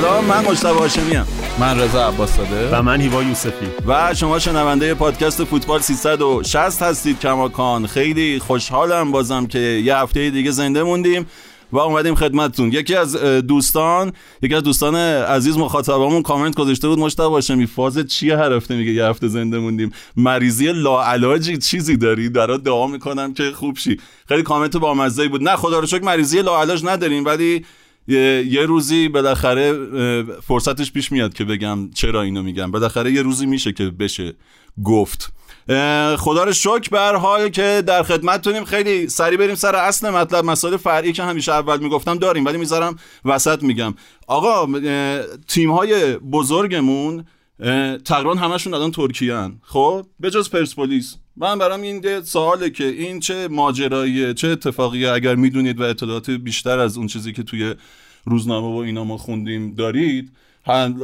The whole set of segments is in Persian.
سلام من مجتبی هاشمی من رضا عباسزاده و من هیوا یوسفی. و شما شنونده پادکست فوتبال 360 هستید کماکان خیلی خوشحالم بازم که یه هفته دیگه زنده موندیم و اومدیم خدمتتون. یکی از دوستان یکی از دوستان عزیز مخاطبمون کامنت گذاشته بود مشتاق باشه فاز چیه هر هفته میگه یه هفته زنده موندیم؟ مریضی لاعلاجی چیزی داری؟ درات دعا می‌کنم که خوب شی. خیلی کامنت با مزه بود. نه خدا رو شکر مریضی لاعلاج نداریم ولی یه روزی بالاخره فرصتش پیش میاد که بگم چرا اینو میگم. بالاخره یه روزی میشه که بشه گفت. خدا رو شکر به حال که در خدمتتونیم. خیلی سریع بریم سر اصل مطلب. مسائل فرعی که همیشه اول می‌گفتم داریم ولی می‌ذارم وسط میگم. آقا تیم های بزرگمون تقریبا همشون الان ترکیه خب؟ به پرسپولیس. من برام این سواله که این چه ماجراییه چه اتفاقیه؟ اگر می‌دونید و اطلاعات بیشتر از اون چیزی که توی روزنامه و اینا ما خوندیم دارید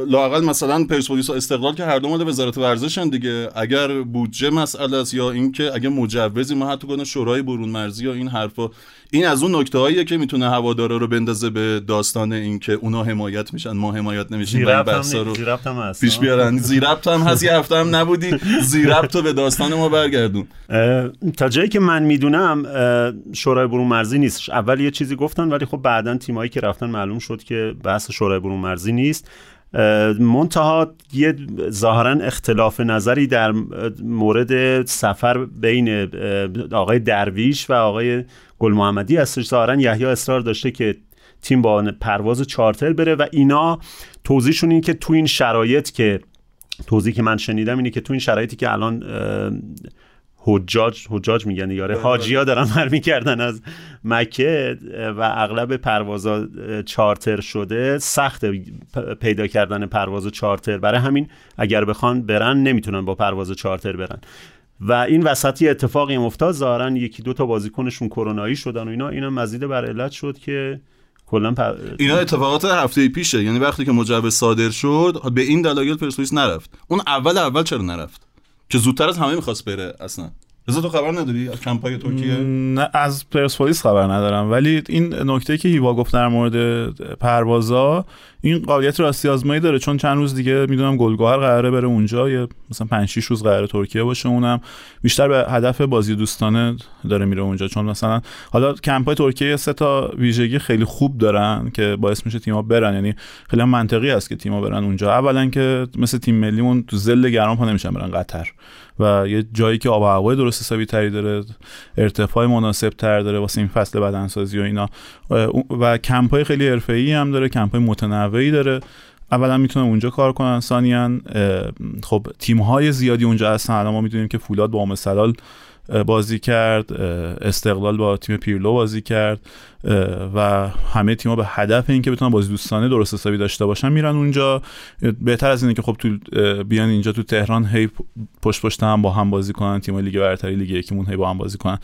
لاقل مثلا پرسپولیس و استقلال که هر دو مال وزارت ورزشن دیگه. اگر بودجه مسئله است یا اینکه اگه مجوزی ما حتی کنه شورای برون مرزی یا این حرفا این از اون نکته که می‌تونه هوادارا رو بندازه به داستان اینکه اونا حمایت میشن ما حمایت نمیشیم این بحثا رو پیش بیارن. زیربط هم هست یه هفته هم نبودی زیربط به داستان ما برگردون. تا جایی که من می‌دونم شورای برون مرزی نیست. اول یه چیزی گفتن ولی خب بعدا تیمایی که رفتن معلوم شد که بحث شورای برون مرزی نیست. منتها یه ظاهرا اختلاف نظری در مورد سفر بین آقای درویش و آقای گل محمدی هستش ظاهرا یحیی اصرار داشته که تیم با پرواز چارتر بره و اینا توضیحشون این که تو این شرایط که توضیح که من شنیدم اینه که تو این شرایطی که الان حجاج حجاج میگن یاره بله، حاجی ها بله. دارن هر می‌کردن از مکه و اغلب پروازا چارتر شده سخت پیدا کردن پرواز چارتر برای همین اگر بخوان برن نمی‌تونن با پرواز چارتر برن و این وسطی اتفاقی افتاد. ظاهرا یکی دو تا بازیکنشون کرونایی شدن و اینا. اینا مزید بر علت شد که کلا پر... اینا اتفاقات هفته پیشه. یعنی وقتی که مجوز صادر شد به این دلایل پرسپولیس نرفت. اون اول اول چرا نرفت؟ که زودتر از همه می‌خواست بره اصلا. رضا تو خبر نداری؟ از کمپای ترکیه؟ نه از پرسپولیس خبر ندارم. ولی این نکته که هیوا گفت در مورد پروازا این قابلیت راستی آزمایی داره. چون چند روز دیگه می‌دونم گلگهر قراره بره اونجا. یه مثلا 5 6 روز قراره ترکیه باشه اونم. بیشتر به هدف بازی دوستانه داره میره اونجا. چون مثلا حالا کمپای ترکیه سه تا ویژگی خیلی خوب دارن که باعث میشه تیم‌ها برن. یعنی خیلی منطقی است که تیم‌ها برن اونجا. اولا که مثل تیم ملیمون تو ذل گرم پا نمیشن برن قطر. و یه جایی که آب و هوای درست حسابی تری داره ارتفاع مناسب تر داره واسه این فصل بدنسازی و اینا. و کمپای خیلی حرفه‌ای هم داره کمپای متنوعی داره. اولا می‌تونن اونجا کار کنن ثانیا خب تیم های زیادی اونجا هستن. الان ما می‌دونیم که فولاد با ام بازی کرد استقلال با تیم پیرلو بازی کرد. و همه تیم‌ها به هدف اینکه بتونن بازی دوستانه درست حسابی داشته باشن میرن اونجا. بهتر از اینه که خب تو بیان اینجا تو تهران هی پشت پشت هم با هم بازی کنن تیم لیگ برتری لیگ یکیمون هی با هم بازی کنن.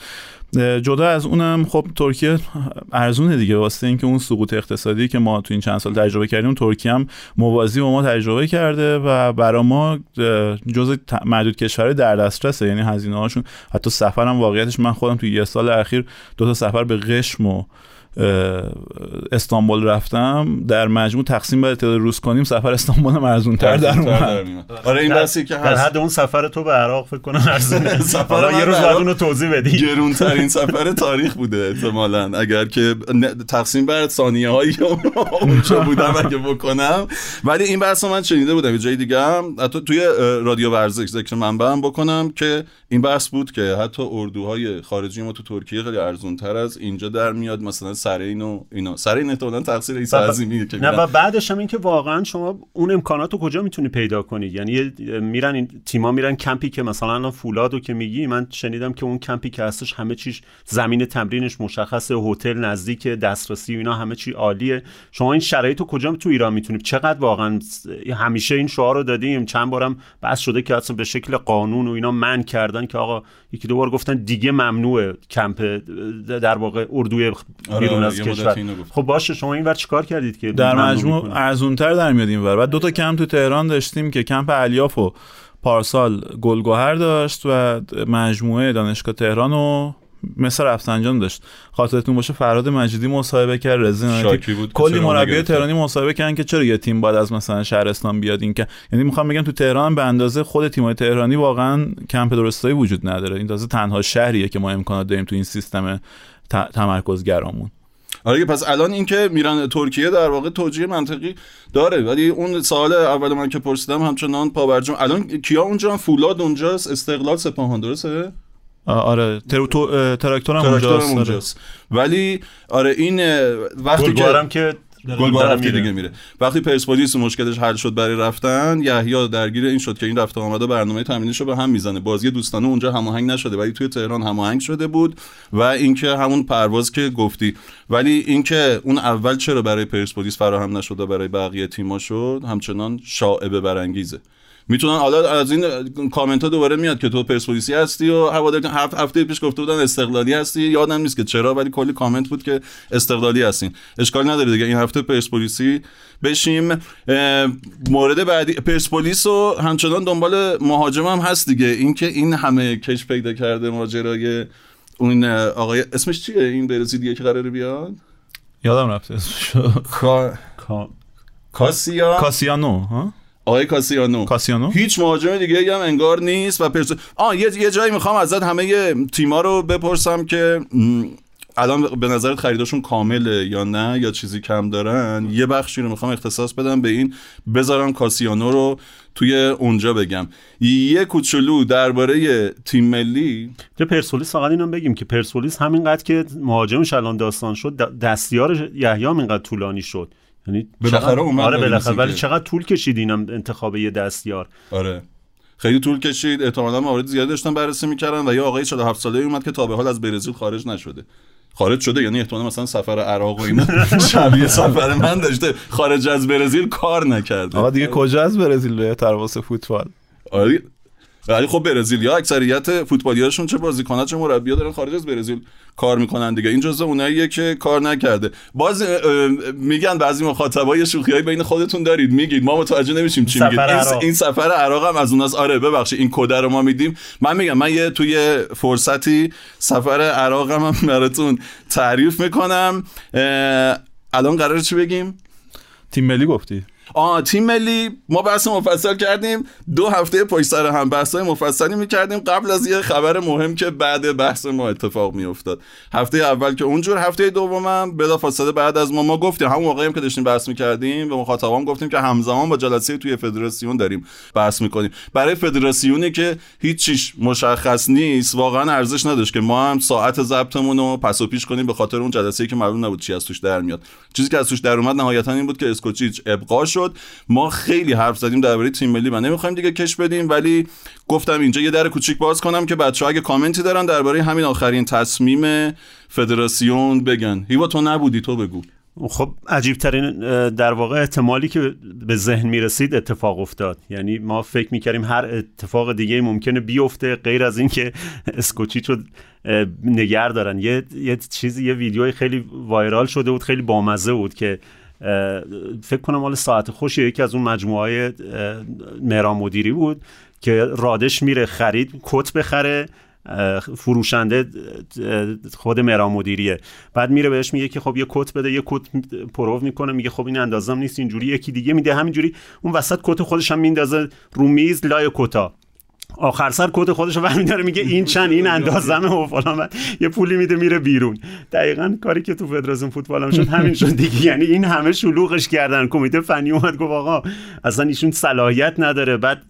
جدا از اونم خب ترکیه ارزونه دیگه. واسه اینکه اون سقوط اقتصادی که ما تو این چند سال تجربه کردیم ترکیه هم موازی با ما تجربه کرده و برا ما جزء معدود کشور در دسترسه. یعنی هزینه هاشون حتی سفرم واقعیتش من خودم تو یه سال اخیر دو تا سفر به قشم و استانبول رفتم در مجموع تقسیم بر تعداد روز کنیم سفر استانبول هم ارزون تر در اومد آره این بحثی که هست. در حد اون سفر تو به عراق فکر کنم ارزونه سفر یه روز بعد اونو توضیح بدی. گرون ترین سفر تاریخ بوده احتمالاً. اگر که تقسیم بر ثانیه هایی اونجا بودم اگه بکنم. ولی این بحث من شنیده بودم جای دیگه هم. حتی توی رادیو ورزش ذکر منبعم بکنم که این بحث بود که حتی اردوهای خارجی ما تو ترکیه خیلی ارزون تر از اینجا در میاد. مثلا سر اینو اینا. سر این احتمالاً تقصیر عیسی عظیمی که نه و بعدش هم این که واقعا شما اون امکانات رو کجا می‌تونی پیدا کنید یعنی میرن این تیما میرن کمپی که مثلا فولادو که میگی من شنیدم که اون کمپی که هستش همه چیش زمین تمرینش مشخصه هتل نزدیک دسترسی و اینا همه چی عالیه. شما این شرایط رو کجا تو ایران می‌تونید چقدر واقعا همیشه این شعار رو دادیم. چند بارم بحث شده که اصلا به شکل قانون و اینا منع کردن که آقا یکی دو بار گفتن دیگه ممنوعه کمپ در واقع اردوی آره، بیرون از کشور. خب باشه شما این ور چیکار کردید که در مجموع ارزونتر در میاد این ور بعد دو تا کمپ تو تهران داشتیم که کمپ الیاف و پارسال گلگهر داشت و مجموعه دانشگاه تهران و مثل رفسنجان داشت. خاطرتون باشه فراد مجیدی مصاحبه کرد رزین بود کلی مربی تهرانی مصاحبه کردن که چرا یه تیم باید از مثلا شهرستان بیاد این که یعنی می‌خوام بگم تو تهران به اندازه خود تیم‌های تهرانی واقعا کمپ درستایی وجود نداره. این تازه تنها شهریه که ما امکانات داریم تو این سیستم تمرکزگرامون. آره پس الان اینکه میرن ترکیه در واقع توجیه منطقی داره. ولی اون سال اول من که پرسیدم همچنان پاورجون الان کیا اونجا؟ فولاد اونجاست؟ استقلال سپاهان درسته؟ آره تراکتور هم اونجاست, اونجاست. ولی آره این وقتی که که گل هفته دیگه میره. وقتی پرسپولیس مشکلش حل شد برای رفتن یحیی درگیر این شد که این رفته آمده برنامه تامینیشو به هم می‌زنه. بازی دوستانه اونجا هماهنگ نشده ولی توی تهران هماهنگ شده بود و اینکه همون پرواز که گفتی. ولی اینکه اون اول چرا برای پرسپولیس فراهم نشد و برای بقیه تیم‌ها شد همچنان شائبه برانگیزه. می‌تونن حالا از این کامنت ها دوباره میاد که تو پرسپولیسی هستی و هوادار هفت هفته پیش گفته بودن استقلالی هستی. یادم نیست که چرا ولی کلی کامنت بود که استقلالی هستین. اشکال نداره دیگه. این هفته پرسپولیسی بشیم. مورد بعدی پرسپولیس و همچنان دنبال مهاجم هم هست دیگه. اینکه این همه کش پیدا کرده ماجرای اون آقای اسمش چیه؟ این برزیلیه که قراره بیاد؟ یادم رفته اسمش کاسیا. کاسیانو ها؟ آقای کاسیانو. کاسیانو؟ هیچ مهاجم دیگه هم انگار نیست و پرس آ یه یه جایی می‌خوام ازت همه تیما رو بپرسم که الان به نظرت خریداشون کامله یا نه؟ یا چیزی کم دارن؟ یه بخشی رو می‌خوام اختصاص بدم به این. بذارم کاسیانو رو توی اونجا بگم. یه کوچولو درباره تیم ملی. که پرسپولیس فقط اینو بگیم که پرسپولیس همینقدر که مهاجمش الان داستان شد دستیار یحیی اینقدر طولانی شد. یعنی بالاخره اومد آره بالاخره ولی چقدر طول کشید اینم انتخاب یه دستیار؟ آره. خیلی طول کشید. احتمالاً موارد زیادی داشتن بررسی می‌کردن و یه آقای 47 ساله اومد که تا به حال از برزیل خارج نشده. خارج شده یعنی احتمالاً مثلا سفر عراق و اینا شبیه سفر من داشته. خارج از برزیل کار نکرده. آقا دیگه کجا از برزیل به ترواس فوتبال. آره. ولی خب برزیلیا اکثریت فوتبالیاشون چه بازیکن‌ها چه مربی‌ها دارن خارج از برزیل. کار می‌کنن دیگه. این جزء اوناییه که کار نکرده. باز میگن بعضی مخاطبا یه شوخیایی بین خودتون دارید. میگید ما متوجه نمیشیم چی میگید. این, این سفر عراق هم از اوناست. آره ببخشید این کد رو ما میدیم. من میگم من یه توی فرصتی سفر عراق هم براتون تعریف می‌کنم. الان قرار چی بگیم؟ تیم ملی گفتی. آ تیم ملی ما بحث مفصل کردیم. دو هفته پشت سر هم بحث های مفصلی می‌کردیم. قبل از یه خبر مهم که بعد بحث ما اتفاق میافتاد. هفته اول که اونجور هفته دومم بلا فاصله بعد از ما ما گفتیم همون موقعی هم که داشتیم بحث می‌کردیم به مخاطبان گفتیم که همزمان با جلسه توی فدراسیون داریم بحث می‌کنیم. برای فدراسیونی که هیچ مشخص نیست واقعا ارزش نداشت که ما هم ساعت ضبطمون رو پس و پیش کنیم به خاطر اون جلسه که معلوم نبود چی از توش در میاد. چیزی که از توش در اومد نهایتا این بود که اسکوچیچ ابقا ما خیلی حرف زدیم درباره تیم ملی. و نمی‌خوایم دیگه کش بدیم ولی گفتم اینجا یه در کوچیک باز کنم که بچه اگه کامنتی دارن درباره همین آخرین تصمیم فدراسیون بگن. هیوا تو نبودی تو بگو. خب عجیب ترین در واقع احتمالی که به ذهن می‌رسید اتفاق افتاد. یعنی ما فکر می‌کردیم هر اتفاق دیگه ممکنه بیفته غیر از اینکه اسکوچیچو نگه دارن. یه یه چیزی یه ویدیوی خیلی وایرال شده بود خیلی بامزه بود که فکر کنم مال ساعت خوش یکی از اون مجموعه های مهران مدیری بود که رادش میره خرید کت بخره فروشنده خود مهران مدیریه. بعد میره بهش میگه که خب یه کت بده یه کت پرو می‌کنه میگه خب این اندازم نیست اینجوری یکی دیگه میده. همینجوری اون وسط کت خودش هم میندازه رو میز لای کتا. آخر سر کد خودش رو برمیداره میگه این چند این اندازمه و فلان یه پولی میده میره بیرون. دقیقا کاری که تو فدراسیون فوتبال هم شد همین شد دیگه. یعنی این همه شلوغش کردن. کمیته فنی اومد گفت آقا اصلا ایشون صلاحیت نداره. بعد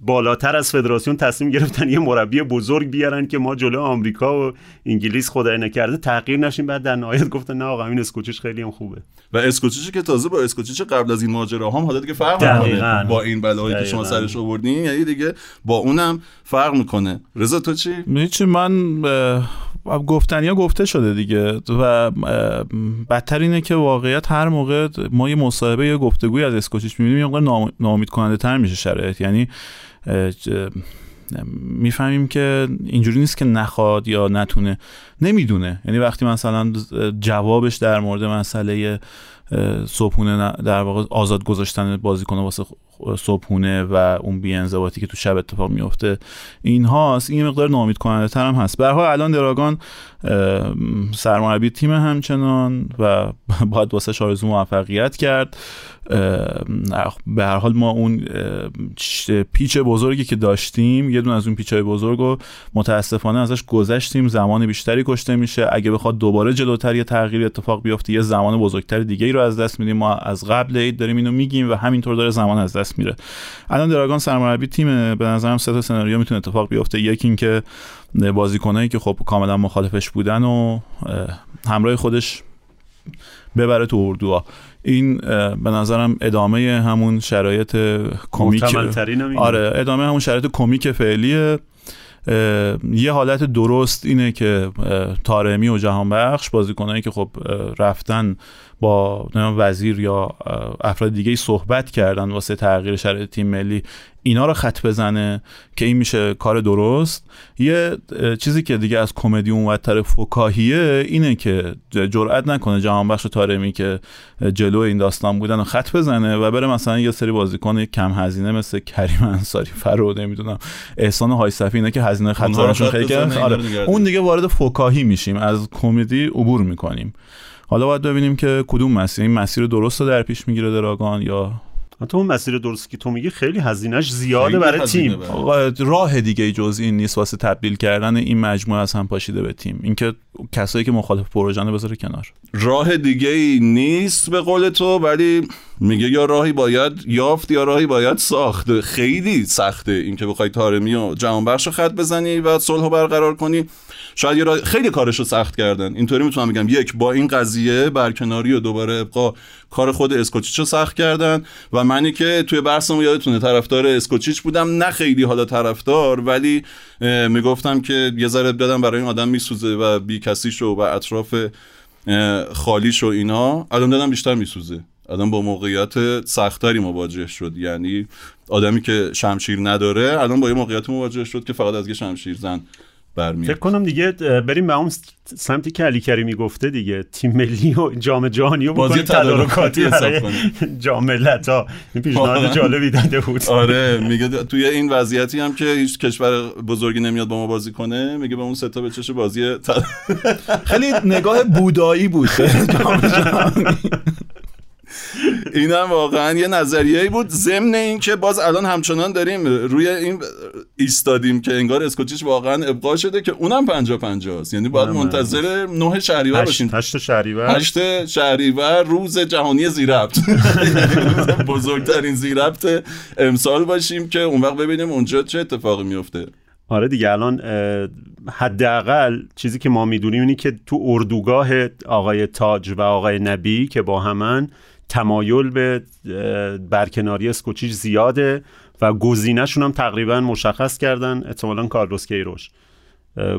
بالاتر از فدراسیون تصمیم گرفتن یه مربی بزرگ بیارن که ما جلو آمریکا و انگلیس خدای نکرده. تغییر نشیم. بعد در نهایت گفتن نه آقا این اسکوچیچ خیلی هم خوبه. و اسکوچیچ که تازه با اسکوچیچ قبل از این ماجراها هم حالا دیگه فرق می‌کنه با این بلایی که شما سرش آوردین یعنی دیگه با اونم فرق می‌کنه. رضا تو چی؟ چی من گفتنی ها گفته شده دیگه. و بدتر اینه که واقعیت هر موقع ما یه مصاحبه یا گفتگوی از اسکوچیچ می‌بینیم یه نامید کننده تر میشه شرایط. یعنی می‌فهمیم که اینجوری نیست که نخواد یا نتونه. نمی‌دونه. یعنی وقتی مثلا جوابش در مورد مسئله صبحونه در واقع آزاد گذاشتن بازیکن واسه صبحونه و اون بی‌انضباطی که تو شب اتفاق میفته اینهاست. این مقدار نامید کننده تر هم هست. به الان دراگان سرمربی تیم همچنان و باید واسه آرزو موفقیت کرد. به هر حال ما اون پیچ بزرگی که داشتیم یه دون از اون پیچ بزرگ رو متاسفانه ازش گذشتیم. زمان بیشتری کشته میشه. اگه بخواد دوباره جلوتر یه تغییر اتفاق بیفته یه زمان بزرگتر دیگه ای رو از دست میدیم. ما از قبل عید داریم اینو میگیم و همینطور داره زمان از دست میره. الان دراگان سرمربی تیم به نظرم سه تا سناریو می‌تونه اتفاق بیفته. یکی اینکه بازیکنایی که خب کاملا مخالفش بودن و همراه خودش ببره تو اردوها. این به نظرم ادامه همون شرایط کمیک آره ادامه همون شرایط کمیک فعلیه. یه حالت درست اینه که تارمی و جهانبخش بازیکنایی که خب رفتن با وزیر یا افراد دیگه صحبت کردن واسه تغییر شرایط تیم ملی اینا رو خط بزنه که این میشه کار درست. یه چیزی که دیگه از کمدی اونورتر فکاهیه اینه که جرئت نکنه جهانبخش تارمی که جلو این داستان بودن و خط بزنه و بره مثلا یه سری بازیکن کم هزینه مثل کریم انصاری فرو نمی‌دونم احسان های اینا که هزینه خط خیلی آره. اون دیگه وارد فکاهی میشیم از کمدی عبور می‌کنیم. حالا باید ببینیم که کدوم مسیر این مسیر درست رو در پیش می‌گیره دراگان یا تو اون مسیر درستی که تو میگی خیلی هزینهش زیاده برای تیم. راه دیگه جز این نیست واسه تبدیل کردن این مجموعه از هم پاشیده به تیم. اینکه کسایی که مخالف پروژانه بذاره کنار. راه دیگه ای نیست به قول تو ولی میگه یا راهی باید یافت یا راهی باید ساخت. خیلی سخته اینکه بخوای تارمی و جهانبخش خط بزنی و صلح برقرار کنی. شاید یه خیلی کارش رو سخت کردن. اینطوری می‌تونم بگم. یک با این قضیه برکناری و دوباره ابقا کار خود اسکوچیچ رو سخت کردن و منی که توی بحثمون یادتونه طرفدار اسکوچیچ بودم. نه خیلی حالا طرفدار ولی می‌گفتم که یه ذره بدم برای این آدم میسوزه و بی کسیش و اطراف خالیش و اینا. الان دادم بیشتر میسوزه. الان با موقعیت سختری مواجه شد. یعنی آدمی که شمشیر نداره الان با یه موقعیت مواجه شد که فقط از یه شمشیر زن برمیاد. فکر کنم دیگه بریم به اون سمتی که علی کریمی گفته دیگه تیم ملی و جام جهانی و بازی تدارکاتی حساب جام ملت ها. این پیشنهاد جالبی داده بود. آره میگه توی این وضعیتی هم که هیچ کشور بزرگی نمیاد با ما بازی کنه میگه به اون سه تا به چش بازی خیلی نگاه بودایی بود. اینم واقعا یه نظریه بود. ضمن اینکه باز الان همچنان داریم روی این ایستادیم که انگار اسکوچیچ واقعا ابقا شده که اونم 50 50 است یعنی باید منتظر 9 شهریور باشیم. 8 شهریور. 8 شهریور روز جهانی زیربط. بزرگترین زیربط امسال باشیم که اون وقت ببینیم اونجا چه اتفاقی میفته. آره دیگه الان حداقل چیزی که ما می‌دونیم اینه که تو اردوگاه آقای تاج و آقای نبی که با همن تمایل به برکناری اسکوچیچ زیاده و گزینهشون هم تقریبا مشخص کردن احتمالا کارلوس کیروش.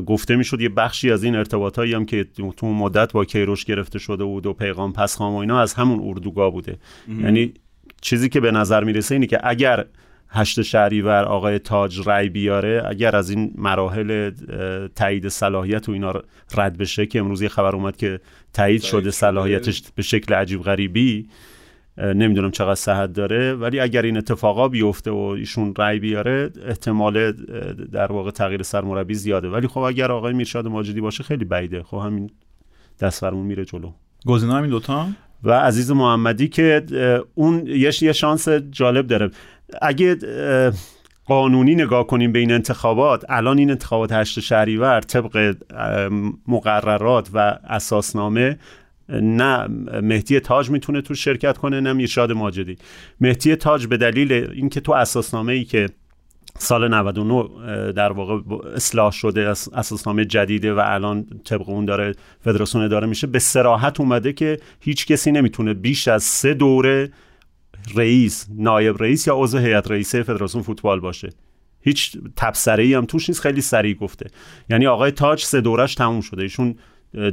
گفته می‌شد یه بخشی از این ارتباطایی هم که تو مدت با کیروش گرفته شده بود و پیغام پسخام و اینا از همون اردوگاه بوده. یعنی چیزی که به نظر می‌رسه اینه که اگر هشت شهریور آقای تاج رای بیاره اگر از این مراحل تایید صلاحیت و اینا رد بشه که امروز یه خبر اومد که تایید شده صلاحیتش به شکل عجیب غریبی نمی‌دونم چقدر صحت داره ولی اگر این اتفاقا بیفته و ایشون رای بیاره احتمال در واقع تغییر سرمربی زیاده. ولی خب اگر آقای میرشاد ماجدی باشه خیلی بعیده. خب همین دست میره جلو. گزینه همین دوتا؟ و عزیز محمدی که اون یه شانس جالب داره. اگه قانونی نگاه کنیم به این انتخابات الان این انتخابات هشت شهریور طبق مقررات و اساسنامه نه مهدی تاج می‌تونه تو شرکت کنه نه میرشاد ماجدی. مهدی تاج به دلیل اینکه تو اساسنامه ای که سال 99 در واقع اصلاح شده اساسنامه جدیده و الان طبق اون داره فدراسیون داره میشه به سراحت اومده که هیچ کسی نمی‌تونه بیش از سه دوره رئیس نایب رئیس یا عضو هیئت رئیسه فدراسیون فوتبال باشه. هیچ تبصره ای هم توش نیست خیلی سریع گفته. یعنی آقای تاج سه دورش تموم شده. ایشون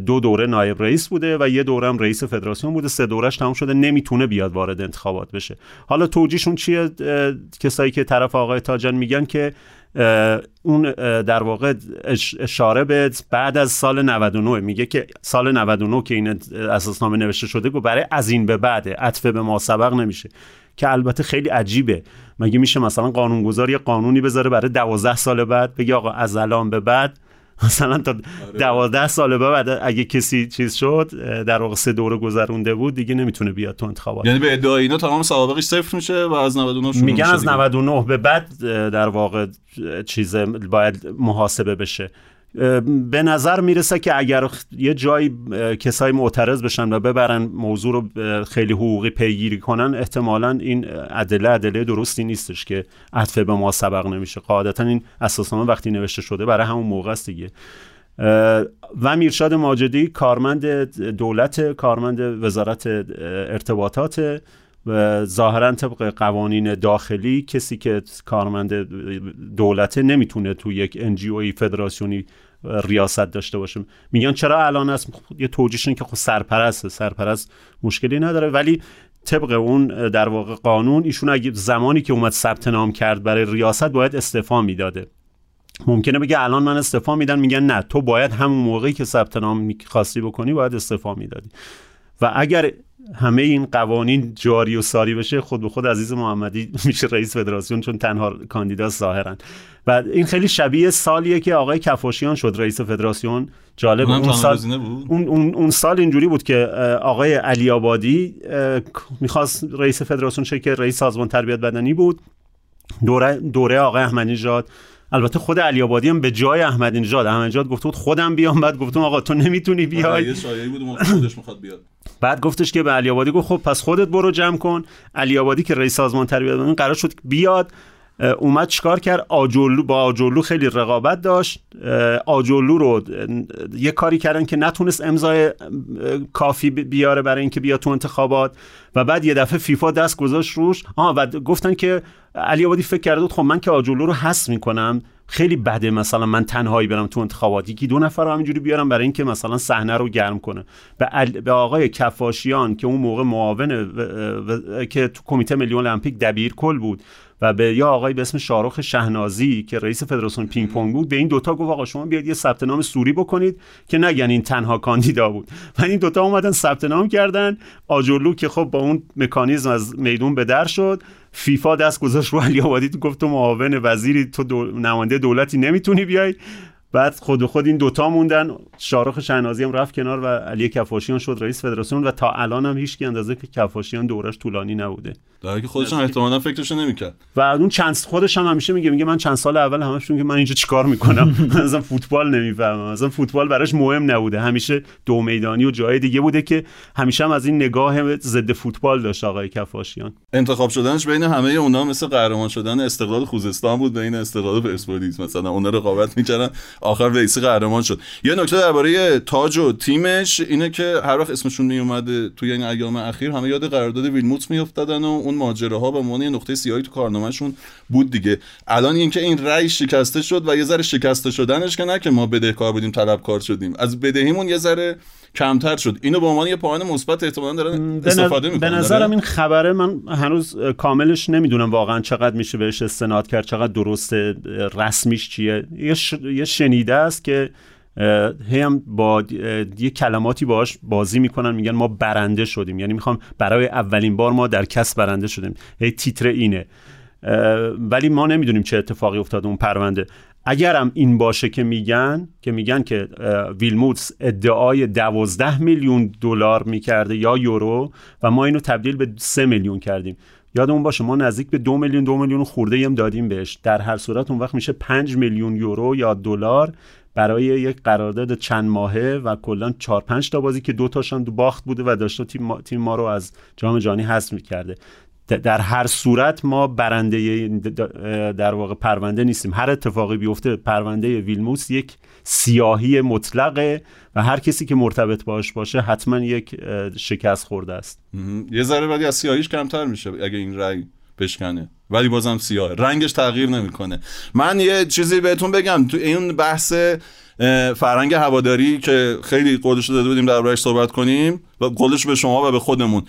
دو دوره نایب رئیس بوده و یه دوره هم رئیس فدراسیون بوده. سه دورش تموم شده. نمی‌تونه بیاد وارد انتخابات بشه. حالا توجیشون چیه؟ کسایی که طرف آقای تاجان میگن که اون در واقع اشاره به بعد از سال 99 میگه که سال 99 که این اساسنامه نوشته شده گفت برای از این به بعد عطفه به ما سبق نمیشه که البته خیلی عجیبه. مگه میشه مثلا قانونگذار یه قانونی بذاره برای دوازده سال بعد بگه آقا از الان به بعد مثلا تا آره. دوازده سال بعد اگه کسی چیز شد در واقع سه دوره گذرونده بود دیگه نمی‌تونه بیاد تو انتخابات. یعنی به ادعای اینا تمام سوابقش صفر میشه و از 99 شروع میگن از 99 به بعد در واقع چیز باید محاسبه بشه. به نظر می‌رسه که اگر یه جایی کسایی معترض بشن و ببرن موضوع رو خیلی حقوقی پیگیری کنن احتمالا این ادله ادله درستی نیستش که عطفه به ما سبق نمیشه. قاعدتا این اساسنامه وقتی نوشته شده برای همون موقع است دیگه. و میرشاد ماجدی کارمند دولت کارمند وزارت ارتباطات و ظاهرا طبق قوانین داخلی کسی که کارمند دولته نمی‌تونه تو یک انجیوی فدراسیونی ریاست داشته باشه میگن چرا الان است؟ یه توجیهشون که خب سرپرست سرپرست مشکلی نداره. ولی طبق اون در واقع قانون ایشون اگه زمانی که اومد ثبت نام کرد برای ریاست باید استعفا می‌داده. ممکنه بگه الان من استعفا میدن میگن نه. تو باید همون موقعی که ثبت نام خواستی بکنی باید استعفا می‌دادی. و اگر همه این قوانین جاری و ساری بشه خود به خود عزیز محمدی میشه رئیس فدراسیون چون تنها کاندیدا ظاهرا و این خیلی شبیه سالیه که آقای کفاشیان شد رئیس فدراسیون. جالب اون سال اون, اون, اون سال اینجوری بود که آقای علی آبادی می‌خواست رئیس فدراسیون شه که رئیس سازمان تربیت بدنی بود. دوره دوره آقای احمدی نژاد البته خود علی آبادی هم به جای احمدی نژاد احمدی نژاد گفت بود خودم بیام. بعد گفتم آقا تو نمی‌تونی بیای. بود خودش می‌خواد بیاد. بعد گفتش که به علی آبادی گفت خب پس خودت برو جمع کن. علی آبادی که رئیس سازمان تربیت بدنی قرار شد بیاد. اومد چیکار کرد؟ آجولو با آجولو خیلی رقابت داشت. آجولو رو یه کاری کردن که نتونست امضای کافی بیاره برای اینکه بیاد تو انتخابات. و بعد یه دفعه فیفا دست گذاشت روش. آها و گفتن که علی آبادی فکر کرده خب من که آجولو رو حذف می‌کنم. خیلی بده مثلا من تنهایی برم تو انتخابات. یکی دو نفر رو همینجوری بیارم برای اینکه مثلا صحنه رو گرم کنه. به, به آقای کفاشیان که اون موقع معاون که تو کمیته ملی المپیک دبیر کل بود و به یا آقای به اسم شاروخ شهنازی که رئیس فدراسیون پینگ پونگ بود به این دوتا گفت آقا شما بیاید یه ثبت نام سوری بکنید که نگن این تنها کاندیدا بود. و این دوتا اومدن ثبت نام کردن. آجرلو که خب با اون مکانیزم از میدون به در شد. فیفا دست گذاشت رو علی آبادی تو گفت تو معاون وزیری تو دو... نماینده دولتی نمی‌تونی بیای. بعد خود و خود این دوتا موندن. شارخ شهنازی هم رفت کنار و علی کفاشیان شد رئیس فدراسیون و تا الان هم هیچ اندازه که کفاشیان دورش طولانی نبوده. در که خودش هم احتمالاً فکرش نمی‌کرد. و اون چند خودش هم همیشه میگه میگه من چند سال اول همشون که من اینجا چیکار می‌کنم؟ مثلا فوتبال نمی‌فهمم. مثلا فوتبال براش مهم نبوده. همیشه دو میدانی و جای دیگه بوده که همیشه هم از این نگاه ضد فوتبال داشت آقای کفاشیان. انتخاب شدنش بین همه اونا مثل قهرمان شدن استقلال خوزستان بود بین استقلال پرسپولیس مثلا اونا رقابت می‌کردن آخر رئیس قهرمان شد. یه نکته درباره تاج و تیمش اینه که هر وقت اسمشون می اومده توی این ایام اخیر همه یاد قرارداد ویلموت میافتادن و اون ماجراها به عنوان یه نقطه سیاهی تو کارنامهشون بود دیگه. الان اینکه این رأی شکسته شد و یه ذره شکسته شدنش که نه که ما بدهکار بودیم طلبکار شدیم. از بدهیمون یه ذره کمتر شد. اینو به عنوان یه پایان مثبت احتمالاً دارن استفاده می‌کنن به نظرم این خبره من هنوز کاملش نمی‌دونم واقعا چقدر میشه بهش استناد کرد چقدر درسته رسمیش چیه. یه, شنیده است که هم با یه کلماتی باش بازی می‌کنن میگن ما برنده شدیم. یعنی می‌خوام برای اولین بار ما در کس برنده شدیم. هی تیتر اینه. ولی ما نمی‌دونیم چه اتفاقی افتاد اون پرونده. اگرم این باشه که میگن که میگن که ویلموتس ادعای دوازده میلیون دلار می‌کرده یا یورو و ما اینو تبدیل به سه میلیون کردیم. یادمون باشه ما نزدیک به دو میلیون دو میلیون خورده هم دادیم بهش. در هر صورت اون وقت میشه پنج میلیون یورو یا دلار. برای یک قرارداد چند ماهه و کلا 4 5 تا بازی که دو تاشان دو باخت بوده و داشته تیم ما, تیم ما رو از جام جهانی حذف می‌کرده. در هر صورت ما برنده در واقع پرونده نیستیم. هر اتفاقی بیفته پرونده ویلموس یک سیاهی مطلقه و هر کسی که مرتبط باش باشه حتما یک شکست خورده است. یه ذره ولی از سیاهیش کمتر میشه اگه این رأی بشکنه. ولی بازم سیاه. رنگش تغییر نمی‌کنه. من یه چیزی بهتون بگم. تو این بحث فرهنگ هواداری که خیلی قولش داده بودیم دربارش صحبت کنیم و قولش به شما و به خودمون.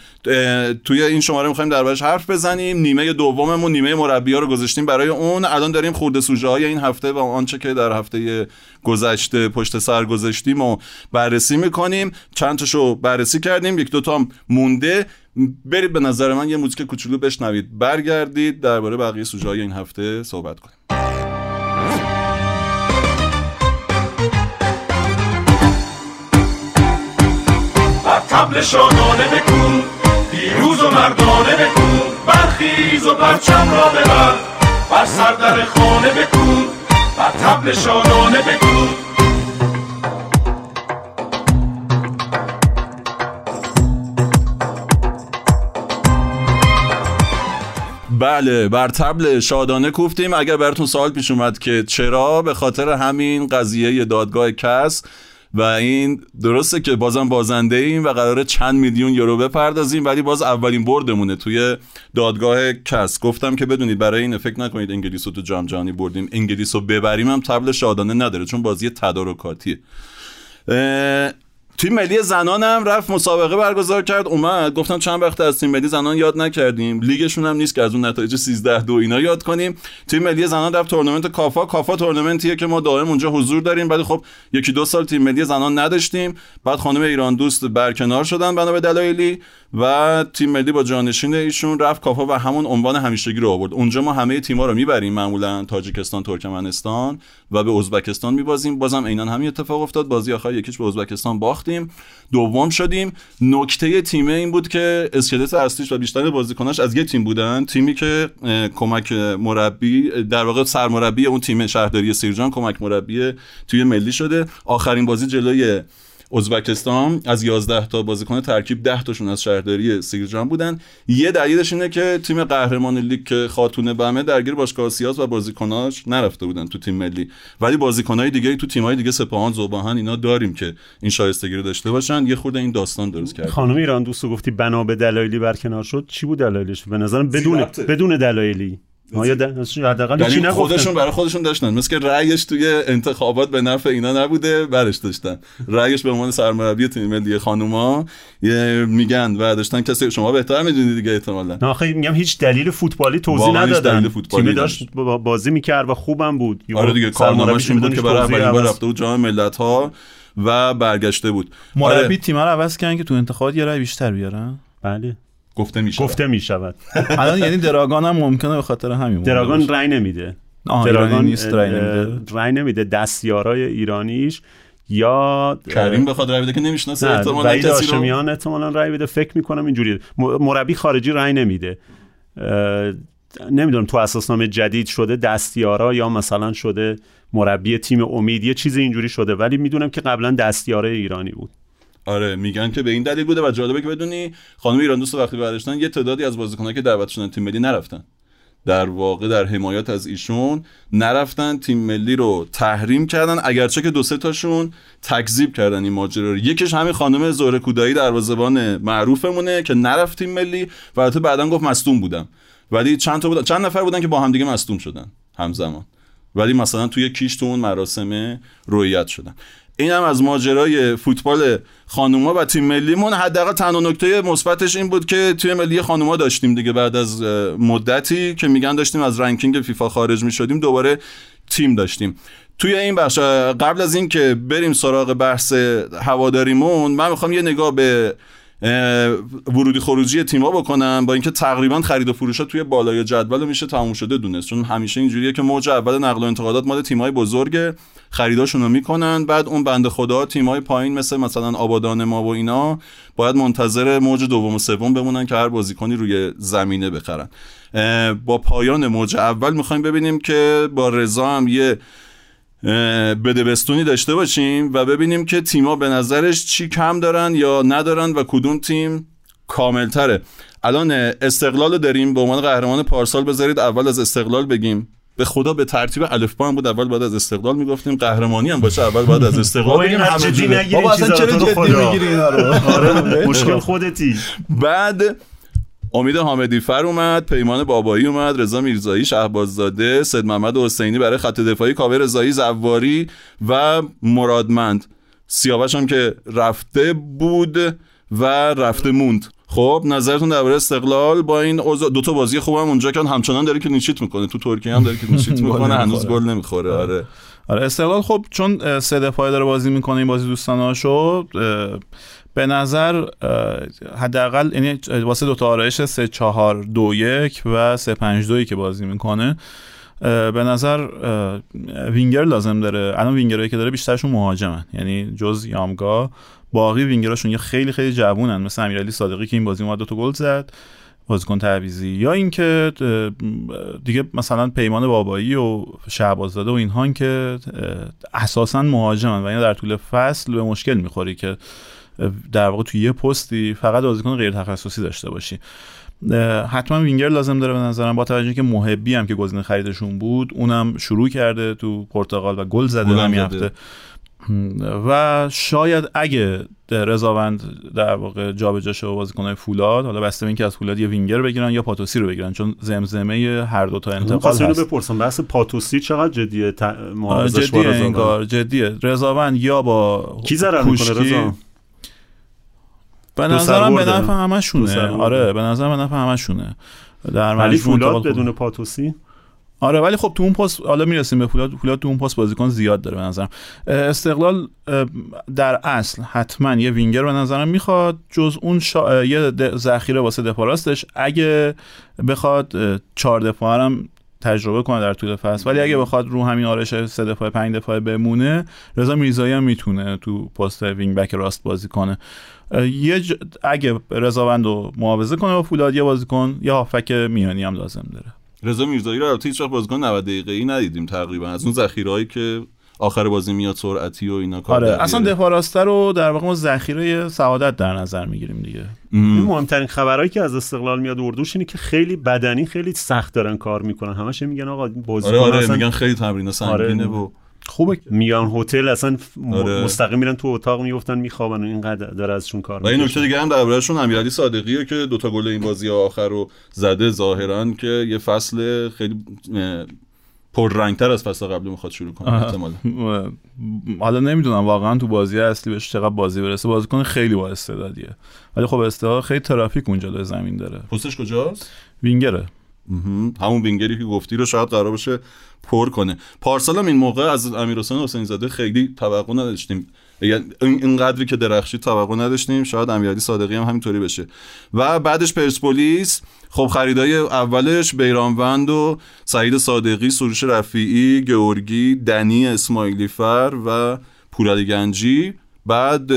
توی این شماره می‌خوایم دربارش حرف بزنیم. نیمه دوممون نیمه مربی ها رو گذاشتیم برای اون. الان داریم خورده سوژه های این هفته و آنچه که در هفته گذشته پشت سر گذاشتیم و بررسی می‌کنیم. چند تاشو بررسی کردیم. یک دوتا مونده. برید به نظر من یه موزیک کوچولو بشنوید. برگردید درباره بقیه سوژه این هفته صحبت کنیم. تبل شادانه بکن پیروز و مردانه بکن برخیز و پرچم را ببر. بر سردر خانه بکن بر تبل شادانه بکن بله بر تبل شادانه کوفتیم. اگر براتون سوال پیش اومد که چرا به خاطر همین قضیه دادگاه کس و این درسته که بازم بازنده ایم و قراره چند میلیون یورو بپردازیم ولی باز اولین بردمونه توی دادگاه کس. گفتم که بدونید برای این فکر نکنید انگلیس رو تو جام جهانی بردیم. انگلیس رو ببریم هم تبل شادانه نداره چون بازی تدارکاتیه. تیم ملی زنان هم رفت مسابقه برگزار کرد اومد. گفتم چند وقت از تیم ملی زنان یاد نکردیم. لیگشون هم نیست که از اون نتایج 13 دو اینا یاد کنیم. تیم ملی زنان رفت تورنمنت کافا. کافا تورنمنتیه که ما دائم اونجا حضور داریم ولی خب یکی دو سال تیم ملی زنان نداشتیم. بعد خانم ایران دوست برکنار شدن بنا به دلایلی. و تیم ملی با جانشین ایشون رفت کافا و همون عنوان همیشگی رو آورد. اونجا ما همه تیم‌ها رو می‌بریم معمولا تاجیکستان ترکمنستان و به ازبکستان میبازیم. بازم عینا همین اتفاق افتاد. بازی آخر یکیش به ازبکستان باختیم. دوم شدیم. نکته تیم این بود که اسکلت اصلیش و بیشتر بازیکناش از یه تیم بودن. تیمی که کمک مربی در واقع سرمربی اون تیم شهرداری سیرجان کمک مربی توی ملی شده. آخرین بازی جلوی ازبکستان از 11 تا بازیکن ترکیب 10 تاشون از شهرداری سیرجان بودن. یه دلیلش اینه که تیم قهرمان لیگ که خاتون بمه درگیر باشگاه سیاس و بازیکناش نرفته بودن تو تیم ملی. ولی بازیکنای دیگه تو تیم‌های دیگه سپاهان زوباهن اینا داریم که این شایستگی رو داشته باشن. یه خورده این داستان درست کرد خانم ایران دوستو گفتی بنا به دلایلی برکنار شد. چی بود دلایلش؟ به نظرم بدون بدون دلایلی. ما حداقل یعنی خودشون برای خودشون داشتن. مثل که رأیش توی انتخابات به نفع اینا نبوده برش داشتن. رأیش به عنوان سرمربی تیم ملی خانوما میگن و داشتن کسی شما بهتر می‌دونید دیگه احتمالاً. نه آخه میگم هیچ دلیل فوتبالی توضیح ندادن. تیم داشت بازی می‌کرد و خوبم بود. آره دیگه کارنامه‌ش بود که برای اولین بار رفته بود جام ملت‌ها و برگشته بود. مربی آره. تیم رو عوض کردن که تو انتخابات یه رأی بیشتر بیارن؟ بله. گفته می گفته می شود الان یعنی دراگان هم ممکنه به خاطر همین دراگان رای نمیده. دراگان نیست رای نمیده. رای نمیده. دستیارای ایرانیش یا کریم بخواد رای بده که نمی‌شناسه احتمالاً کسی رو میان احتمالاً رای بده. فکر می‌کنم اینجوری مربی خارجی رای نمیده. نمی‌دونم تو اساسنامه جدید شده دستیارا یا مثلا شده مربی تیم امید یه چیز اینجوری شده. ولی می‌دونم که قبلا دستیاره ایرانی بود. آره میگن که به این دلیل بوده و جالبه که بدونی خانم ایران دوست وقتی برگشتن یه تعدادی از بازیکنان که دعوت شدن تیم ملی نرفتن. در واقع در حمایت از ایشون نرفتن تیم ملی رو تحریم کردن. اگرچه که دو سه تاشون تکذیب کردن این ماجرا رو. یکیش همین خانم زهره کودایی دروازه‌بان معروفمونه که نرفت تیم ملی و البته بعدا گفت مصدوم بودم. ولی چند تا بودن چند نفر بودن که با هم دیگه مصدوم شدن همزمان. ولی مثلا توی کیش تو اون مراسم رویت شدن. این هم از ماجرای فوتبال خانوما و تیم ملیمون. حداقل تنها نکته مثبتش این بود که تیم ملی خانوما داشتیم دیگه بعد از مدتی که میگن داشتیم از رنکینگ فیفا خارج می‌شدیم دوباره تیم داشتیم. توی این بخش قبل از این که بریم سراغ بحث هواداریمون من می‌خوام یه نگاه به ورودی خروجی تیما بکنم با اینکه تقریبا خرید و فروش توی بالای جدول میشه تموم شده دونست. چون همیشه اینجوریه که موج اول نقل و انتقالات مال تیمای بزرگ خریداشون رو می‌کنن. بعد اون بنده خدا تیمای پایین مثل مثلا آبادان ما و اینا باید منتظر موج دوم و سوم بمونن که هر بازیکنی روی زمینه بخرن. با پایان موج اول می‌خوایم ببینیم که با رضا هم یه بدبستونی داشته باشیم و ببینیم که تیما به نظرش چی کم دارن یا ندارن و کدوم تیم کاملتره. الان استقلال داریم به عنوان قهرمان پارسال بذارید اول از استقلال بگیم. به خدا به ترتیب الفبا هم بود اول بعد از استقلال می‌گفتیم قهرمانی هم باشه اول بعد از استقلال بگیم. همه جوره بابا اصلا چرا جدی می‌گیری اینا رو؟ آره مشکل خودتی. بعد امید حامدی فر اومد پیمان بابایی اومد رضا میرزایی شهباززاده سید محمد حسینی برای خط دفاعی کاوه رضایی زواری و مرادمند. سیاوش هم که رفته بود و رفته موند. خب نظرتون درباره استقلال با این اوضاع دو تا بازی خوبم اونجا که همچنان داره که نیچیت می‌کنه. تو ترکیه هم داره که نیچیت می‌کنه هنوز گل نمی‌خوره. آره. آره. استقلال خب چون سه دفاعه داره بازی می‌کنه این بازی دوستاناشو به نظر حداقل یعنی واسه دو تا آرایش 3 4 2 1 و 3 5 2 که بازی می‌کنه به نظر وینگر لازم داره. الان وینگرایی که داره بیشترشون مهاجمن. یعنی جز یامگا باقی وینگراشون یا خیلی خیلی جوونن. مثل امیرعلی صادقی که این بازی اومد دو تا گل زد. بازیکن تعویزی یا اینکه دیگه مثلا پیمان بابایی و شعبازداده و اینها که اساسا مهاجمن و اینا در طول فصل به مشکل می‌خوری که در واقع توی یه پستی فقط بازیکن غیر تخصصی داشته باشی. حتما وینگر لازم داره به نظرم با توجه که محبی هم که گزینه خریدشون بود اونم شروع کرده تو پرتغال و گل زده همین هفته. و شاید اگه رضاوند در واقع جابجا شه بازیکن‌های فولاد حالا بسته به اینکه از فولاد یه وینگر بگیرن یا پاتوسی رو بگیرن چون زمزمه هر دو تا انتقال هست. بپرسم بحث پاتوسی چقدر جدیه؟ ت... جدیه انگار جدیه. رضاوند یا با کی ضرر می‌کنه رضا؟ به نظرم به نفع همشونه. آره به نظر به نفع همشونه. در ولی فولاد بدون پاتوسی؟ آره ولی خب تو اون پست حالا می‌رسیم به فولاد فولاد تو اون پست بازیکن زیاد داره به نظرم. استقلال در اصل حتما یه وینگر به نظرم می‌خواد جز اون شا... یه ذخیره واسه دفاع راستش اگه بخواد چهار دفاع هم تجربه کنه در طول فصل. ولی اگه بخواد رو همین آرش سه دفاع پنج دفاع بمونه رضا میرزایی هم می‌تونه تو پست وینگ بک راست بازی کنه. یه ج... اگه رضاوند رو معاوضه کنه با فولاد یه بازیکن یا هافک میانی هم لازم داره. رضا میرزایی رو البته هیچ وقت بازیکن 90 دقیقه‌ای ندیدیم تقریبا. از اون ذخیرهایی که آخر بازی میاد سرعتی و اینا کار آره اصلا دفاع راسته رو در واقع ما ذخیره سعادت در نظر می‌گیریم دیگه. این مهمترین خبرهایی که از استقلال میاد اردوش اینه که خیلی بدنی خیلی سخت دارن کار می‌کنن. همش میگن آقا بازیکن آره آره میگن خیلی تمرین سنگینه آره. و خوبه. میان هتل اصلا آره. مستقیم میرن تو اتاق می‌گفتن میخوابن و اینقدر داره ازشون کار و این نکته دیگه هم دربارهشون امیرعلی صادقیه که دوتا گل این بازی آخر رو زده ظاهرا که یه فصل خیلی پررنگتر از فصل قبلی می‌خواد شروع کنه احتمالاً. حالا نمی‌دونم واقعا تو بازی اصلی بهش چقدر بازی برسه بازیکن خیلی با استعدادیه. ولی خب استعداد خیلی ترافیک اونجا به زمین داره. پستش کجاست؟ وینگره. همون وینگری که گفتی رو شاید قرار باشه پر کنه. پارسال هم این موقع از امیر حسین حسین زاده خیلی توقع نداشتیم. یعنی این قدری که درخشی توقع نداشتیم شاید امیرعلی صادقی هم همینطوری بشه. و بعدش پرسپولیس. خب خریدای اولش بیرانوند و سعید صادقی سروش رفیعی گورگی دنی اسماعیلی فر و پورعلی گنجی. بعد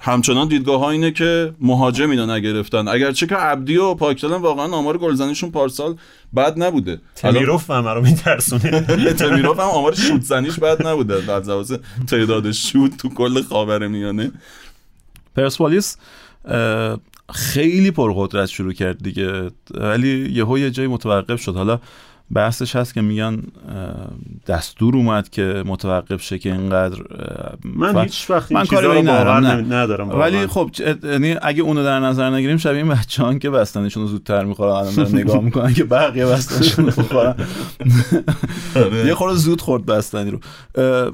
همچنان دیدگاه ها اینه که مهاجم اینا نگرفتن. اگرچه که عبدی و پاکتلن واقعا آمار گلزنیشون پارسال بد نبوده. تمیروف هم رو میترسونه تمیروف هم آمار شوت زنیش بد نبوده. بعد لحاظ تعداد شوت تو کل خاور میانه. پرسپولیس خیلی پرقدرت شروع کرد دیگه. ولی یهو یه جایی متوقف شد. حالا بحثش هست که میگن دستور اومد که متوقف شه که اینقدر من هیچ وقت من کاری این ندارم, ندارم ولی خب یعنی اگه اونو در نظر نگیریم شبیه این بچه‌ان که بستنشون رو زودتر می‌خورن الان نگاه می‌کنن که بقیه بستنشون رو می‌خورن آره. یه خورده زود خورد بستنی رو.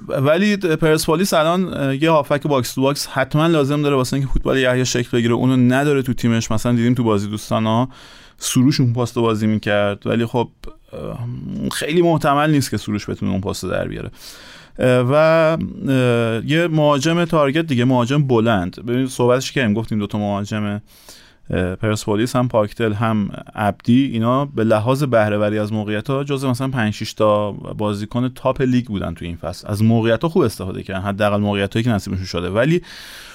ولی پرسپولیس الان یه هافبک box to box حتما لازم داره واسه اینکه فوتبال یحیی شکل بگیره. اونو نداره تو تیمش. مثلا دیدیم تو بازی دوستان ها سروش اون پست بازی می‌کرد. ولی خب خیلی محتمل نیست که سروش بتونه اون پست در بیاره. و یه مهاجم target دیگه مهاجم بلند. ببینید صحبتش که گفتیم دوتا مهاجم پرسپولیس هم پاکدل هم عبدی. اینا به لحاظ بهره‌وری از موقعیت ها جز مثلا 5 6 تا بازیکن top لیگ بودن تو این فصل. از موقعیت ها خوب استفاده کردن حداقل موقعیت هایی که نصیبشون شده. ولی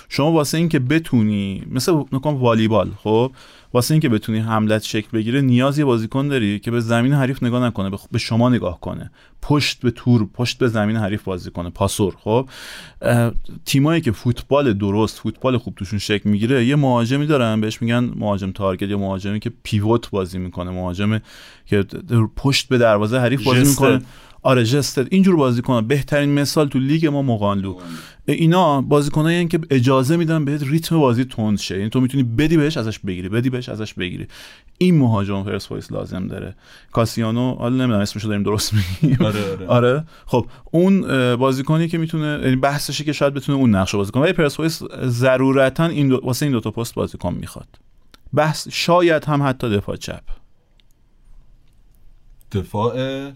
شما واسه اینکه بتونی مثل نکن والیبال خب؟ واسه اینکه بتونی حملت شکل بگیره نیازی بازیکن داری که به زمین حریف نگاه نکنه به شما نگاه کنه. پشت به تور پشت به زمین حریف بازی کنه پاسور خب؟ تیمایی که فوتبال درست فوتبال خوب توشون شکل می‌گیره یه مهاجمی دارن بهش میگن مهاجم تارگت یا مهاجمی که پیوت بازی می‌کنه مهاجم که پشت به دروازه حریف بازی می‌کنه. آره جستد اینجور بازیکن بهترین مثال تو لیگ ما مقانلو اینا بازیکنایی که اجازه میدن بهت ریتم بازی تند شه. یعنی تو می‌تونی بدی بهش ازش بگیری. بدی بهش ازش بگیری. این مهاجم پرسپولیس لازم داره. کاسیانو حالا نمی‌دونم اسمشو داریم درست میگیم. آره آره. آره. خب اون بازیکنی که می‌تونه یعنی بحثشه که شاید بتونه اون نقش بازی کنه. ولی پرسپولیس ضرورتا این دو... واسه این دو تا پست بازیکن می‌خواد. بحث شاید هم حتی دفاع چپ. دفاع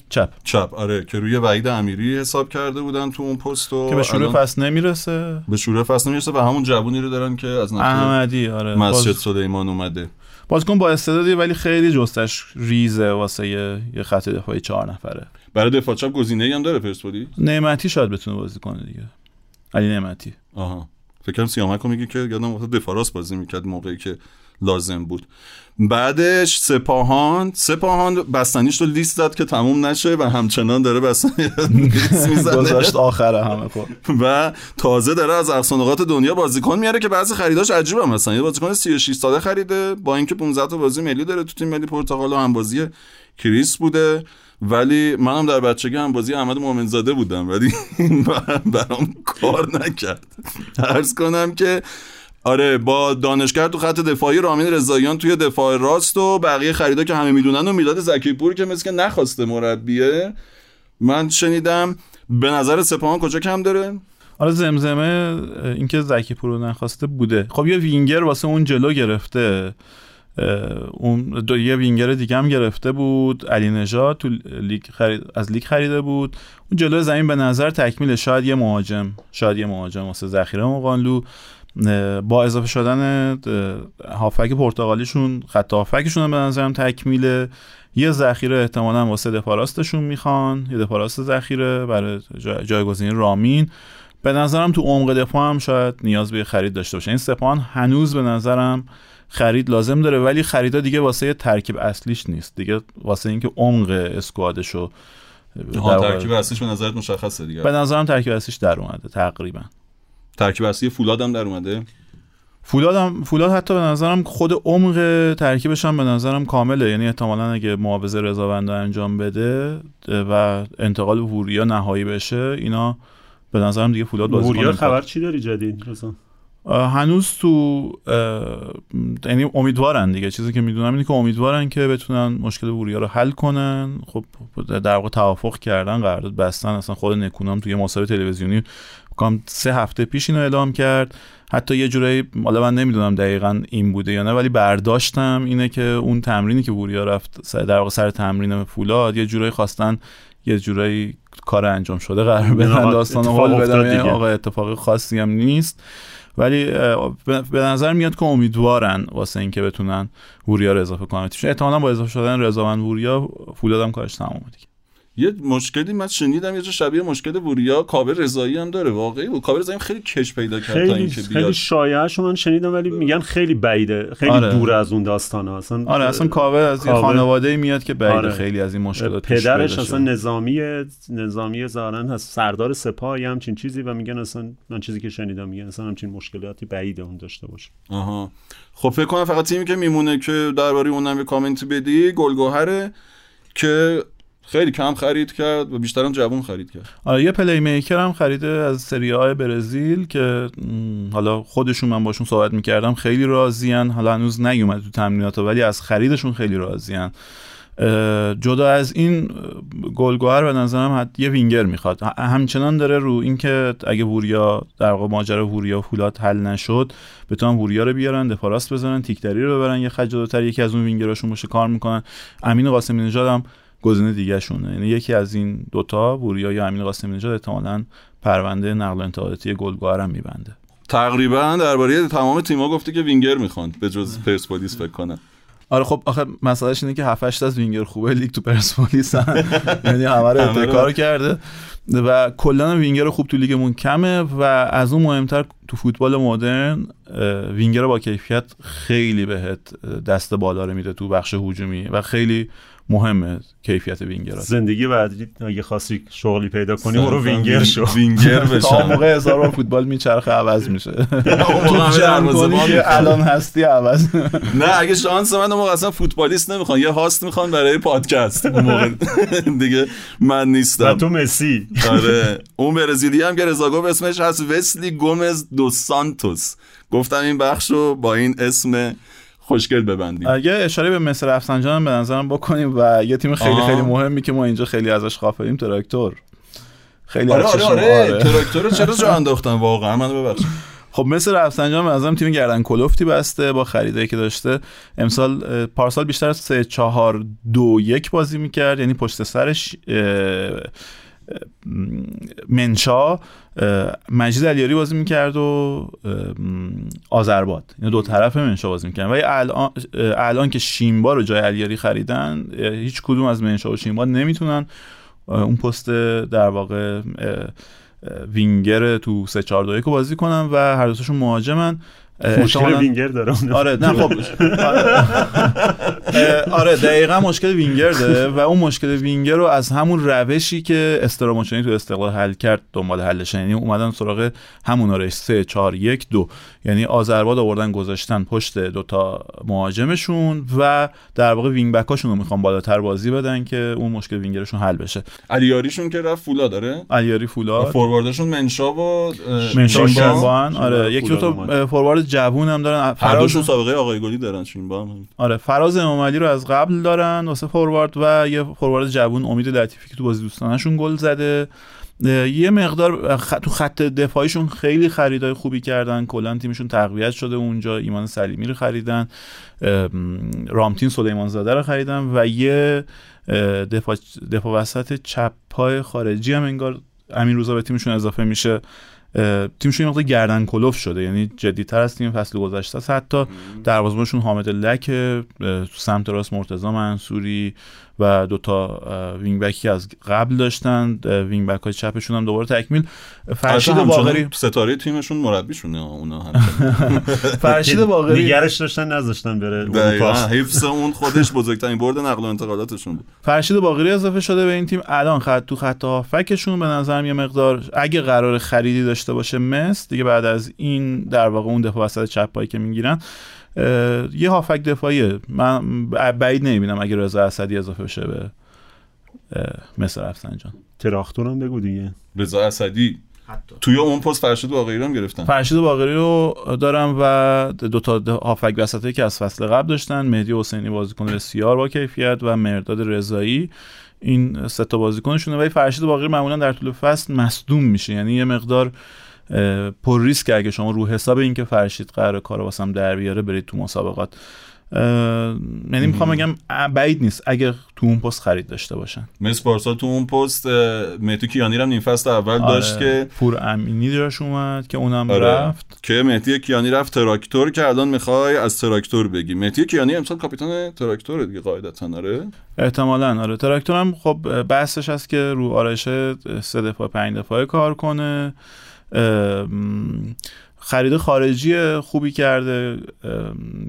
چپ. چپ. آره که روی وحید امیری حساب کرده بودن تو اون پست که به شروع الان فصل نمی‌رسه. به شروع فصل نمی‌رسه و همون جوونی رو دارن که از احمدی آره. مسجد باز... سلیمان اومده. بازیکن با استعدادی ولی خیلی جستش ریزه واسه یه, یه خط دفاعی چهار نفره. برای دفاع چپ گزینه‌ای هم داره پرسپولیس؟ نعمتی شاید بتونه بازی کنه دیگه. علی نعمتی. آها. فکر کنم سیامک رو میگی که یادم وقت دفاع راست بازی می‌کرد موقعی که لازم بود. بعدش سپاهان سپاهان بستنیش رو لیست داد که تموم نشه و همچنان داره بستنی گذاشت آخره همه خب. و تازه داره از اقصا نقاط دنیا بازیکن میاره که بعضی خریداش عجیبه مثلا. یه بازیکن 36 ساله خریده با اینکه 15 تا بازی ملی داره تو تیم ملی پرتغال و هم بازی کریس بوده. ولی منم در بچگی هم بازی احمد مومنزاده بودم ولی برام کار نکرد. عرض کنم که آره با دانشگر تو خط دفاعی رامین رضاییان توی دفاع راست و بقیه خریدا که همه می‌دونن و میلاد زکی پور که مثل که نخواسته مربیه. من شنیدم به نظر سپاهان کجا کم داره؟ آره زمزمه اینکه زکی پور رو نخواسته بوده. خب یه وینگر واسه اون جلو گرفته. اون دو یه وینگر دیگه هم گرفته بود. علی نژاد تو لیگ خرید از لیگ خریده بود. اون جلو زمین به نظر تکمیل شاید یه مهاجم شاید یه مهاجم واسه ذخیره مقانلو. با اضافه شدن هافک پرتغالیشون خط هافکشون هم به نظرم تکمیله. یه ذخیره احتمالا واسه دفاع راستشون می‌خوان. یه دفاع راست ذخیره برای جایگزین رامین. به نظرم تو عمق دفاع هم شاید نیاز به خرید داشته باشه. این سپاهان هنوز به نظرم خرید لازم داره ولی خریدا دیگه واسه ترکیب اصلیش نیست. دیگه واسه اینکه عمق اسکوادشو ترکیب اصلیش به نظرت مشخصه دیگه. به نظرم ترکیب اصلیش در اومده تقریبا. ترکیب اصلی فولاد هم در اومده؟ فولاد هم فولاد حتی به نظرم خود عمق ترکیبش هم به نظرم کامله. یعنی احتمالا اگه معاوضه رضاوند انجام بده و انتقال وریا نهایی بشه اینا به نظرم دیگه فولاد بازی وریا خبر چی داری جدید؟ رضا هنوز تو یعنی امیدوارن دیگه. چیزی که می‌دونم اینه که امیدوارن که بتونن مشکل وریا رو حل کنن. خب در واقع توافق کردن قرارداد بستن. اصلا خود نکونام توی مصاحبه تلویزیونی کام سه هفته پیش اینو اعلام کرد. حتی یه جورایی حالا من نمی‌دونم دقیقا این بوده یا نه ولی برداشتم اینه که اون تمرینی که وریا رفت در واقع سر تمرین فولاد یه جورایی خواستن یه جورایی کار انجام شده قرار بدن داستان حال بدن. آقا اتفاق خاصی هم نیست. ولی به نظر میاد که امیدوارن واسه اینکه بتونن وریا رو اضافه کنن. احتمالاً با اضافه شدن رضاوند وریا فولاد هم کارش تمومه دیگه. یه مشکلی من شنیدم یه جا شبیه مشکل وریا کاور رضایی هم داره. واقعی و کاور رضایی خیلی کش پیدا کرد خیلی تا اینکه بیاد. خیلی شایعه من شنیدم ولی میگن خیلی بعیده. خیلی آره. دور از اون داستانه. اصلا آره اصلا کاور از یه خانواده میاد که بعید آره. خیلی از این مشکلات پیش پدرش اصلا. نظامی نظامی زارن هست. سردار سپاه یا همچین چیزی و میگن اصلا من چیزی که شنیدم میگن اصلا همچین مشکلاتی بعیده اون داشته باشه. آها. خب فکر کنم فقط تیمی که میمونه که درباره اونم یه کامنت بدی گلگوهره که خیلی کم خرید کرد و بیشترم جوون خرید کرد. آره یه playmaker هم خریده از سری آ برزیل که حالا خودشون من باشون صحبت می‌کردم خیلی راضیان حالا هنوز نیومد تو تمرینات ولی از خریدشون خیلی راضیان جدا از این گلگوهر به نظرم حد یه وینگر می‌خواد. همچنان داره رو اینکه اگه وریا در واقع ماجرا وریا و فولاد حل نشد بتونن وریا رو بیارن دفاع راست بزنن تیکدری رو ببرن. یه خط جلوتر یکی از اون وینگراشون باشه کار می‌کنن. امین قاسمی نژاد هم گزینه دیگه شونه یعنی یکی از این دوتا وریا یا امین قاسمی نژاد احتمالاً پرونده نقل و انتقالاتی گلگوهر هم میبنده. تقریبا درباره تمام تیم‌ها گفته که وینگر می‌خوان به جز پرسپولیس فکر کنم. آره خب آخه مسئلهش اینه که 7 8 از وینگر خوبه لیگ تو پرسپولیس یعنی همه رو. ابتکار کرده و کلا وینگر خوب تو لیگمون کمه و از اون مهمتر تو فوتبال مدرن وینگر با کیفیت خیلی بهت دست بالا رو میده تو بخش هجومی و خیلی مهمه کیفیت وینگرها زندگی بعدی اگه خواستی شغلی پیدا کنی برو وینگر شو. وینگر تا بشم موقع هزار فوتبال میچرخه عوض میشه. الان هستی عوض. نه اگه شانس من موقع اصلا فوتبالیست نمی‌خوان یه host می‌خوان برای پادکست. اون موقع دیگه من و نیستم تو مسی. آره. اون برزیلی هم که رضا گفت اسمش هست وسلی گومز دو سانتوس. گفتم این بخش رو با این اسم خوشگل ببندیم. اگه اشاره به مصر رفسنجان به نظرم بکنیم و یه تیم خیلی آه. خیلی مهمی که ما اینجا خیلی ازش غافلیم تراکتور. خیلی آره آره آره. آره. تراکتور رو چرا جا انداختن؟ واقعا من ببخش خب مثل رفسنجان به نظرم تیم گردن کلفتی بسته با خریدایی که داشته. امسال پارسال بیشتر از 3 4 2 1 بازی می‌کرد یعنی پشت سرش منشا مجید علیاری بازی می‌کرد و آذرباد این دو طرف منشا بازی می‌کرد ولی الان الان که شیمبا رو جای علیاری خریدن هیچ کدوم از منشا و شیمبا نمی‌تونن اون پست در واقع وینگر تو 3 4 2 1 رو بازی کنن و هر دوتاشون مهاجمن. مشکل احتمالاً- وینگر داره. اون. آره نه خب. آره, آره دقیقا مشکل وینگر داره و اون مشکل وینگر رو از همون روشی که استراموچنی تو استقلال حل کرد دنبال حلش یعنی اومدن سراغ همون آره 3 4 1 2 یعنی آذرباد آوردن گذاشتن پشت دوتا مهاجمشون و در واقع وینگ بکاشون رو می‌خوان بالاتر بازی بدن که اون مشکل وینگرشون حل بشه. علیاریشون که رفت فولاد آره؟ علیاری فولاد فورواردشون منشا و. شیمبان آره یکی دو تا فوروارد جوون هم دارن فراز سابقه آقای گلی دارن شیمبا هم. آره فراز امامعلی رو از قبل دارن واسه فوروارد و یه فوروارد جوون امید لطیفی که تو بازی دوستانشون گل زده. یه مقدار خ- تو خط دفاعیشون خیلی خریدای خوبی کردن. کلا تیمشون تقویت شده اونجا ایمان سلیمی رو خریدن. رامتین سلیمان زاده رو خریدن و یه دفاع, دفاع وسط چپ پای خارجی هم انگار امین روزا به تیمشون اضافه میشه. تیمشون یه مقدار گردن کلوف شده. یعنی جدیتر از تیم فصل گذشته است. حتی دروازه‌بانشون حامد لک سمت راست مرتضی منصوری و دوتا اه، وینگ بکی از قبل داشتن. وینگ بک های چپشون هم دوباره تکمیل. فرشید باقری ستاره تیمشون مربیشونه اونا هم فرشید باقری نگرش داشتن نذاشتن بره حفظ اون خودش بزرگترین برد نقل و انتقالاتشون بود. فرشید باقری اضافه شده به این تیم. الان خط تو خط هافکشون به نظرم یه مقدار اگه قرار خریدی داشته باشه مس دیگه بعد از این در واقع اون دفاع وسط چپ پایی که می‌گیرن یه هافک دفاعیه. من بعید نمی‌بینم اگه رضا اسدی اضافه بشه به مصر رفسنجان تراختور هم بگو دیگه. رضا اسدی. توی اون پست فرشید باقری رو هم گرفتن. فرشید باقری رو دارم و دو تا هافک وسطی که از فصل قبل داشتن مهدی حسینی بازیکن بسیار با کیفیت و مرداد رضایی. این سه تا بازیکنشونه. ولی فرشید باقری معمولا در طول فصل مصدوم میشه. یعنی یه مقدار پر ریسک اگه شما رو حساب این که فرشید قرار کارو واسم در بیاره برید تو مسابقات. یعنی می‌خوام بگم بعید نیست. اگه تو اون پست خرید داشته باشن. مثل پارسال تو اون پست مهدی کیانی هم نیم فصل اول داشت آره، که پور امینی داشت اومد که اونم آره. رفت. که مهدی کیانی رفت تراکتور که الان می‌خوای از تراکتور بگی. مهدی کیانی امسال کاپیتان تراکتور دیگه قاعدتا آره؟ احتمالا آره. تراکتور هم خب بحثش هست که رو آرایش سه دفاع پنج دفاعه کار کنه. خرید خارجی خوبی کرده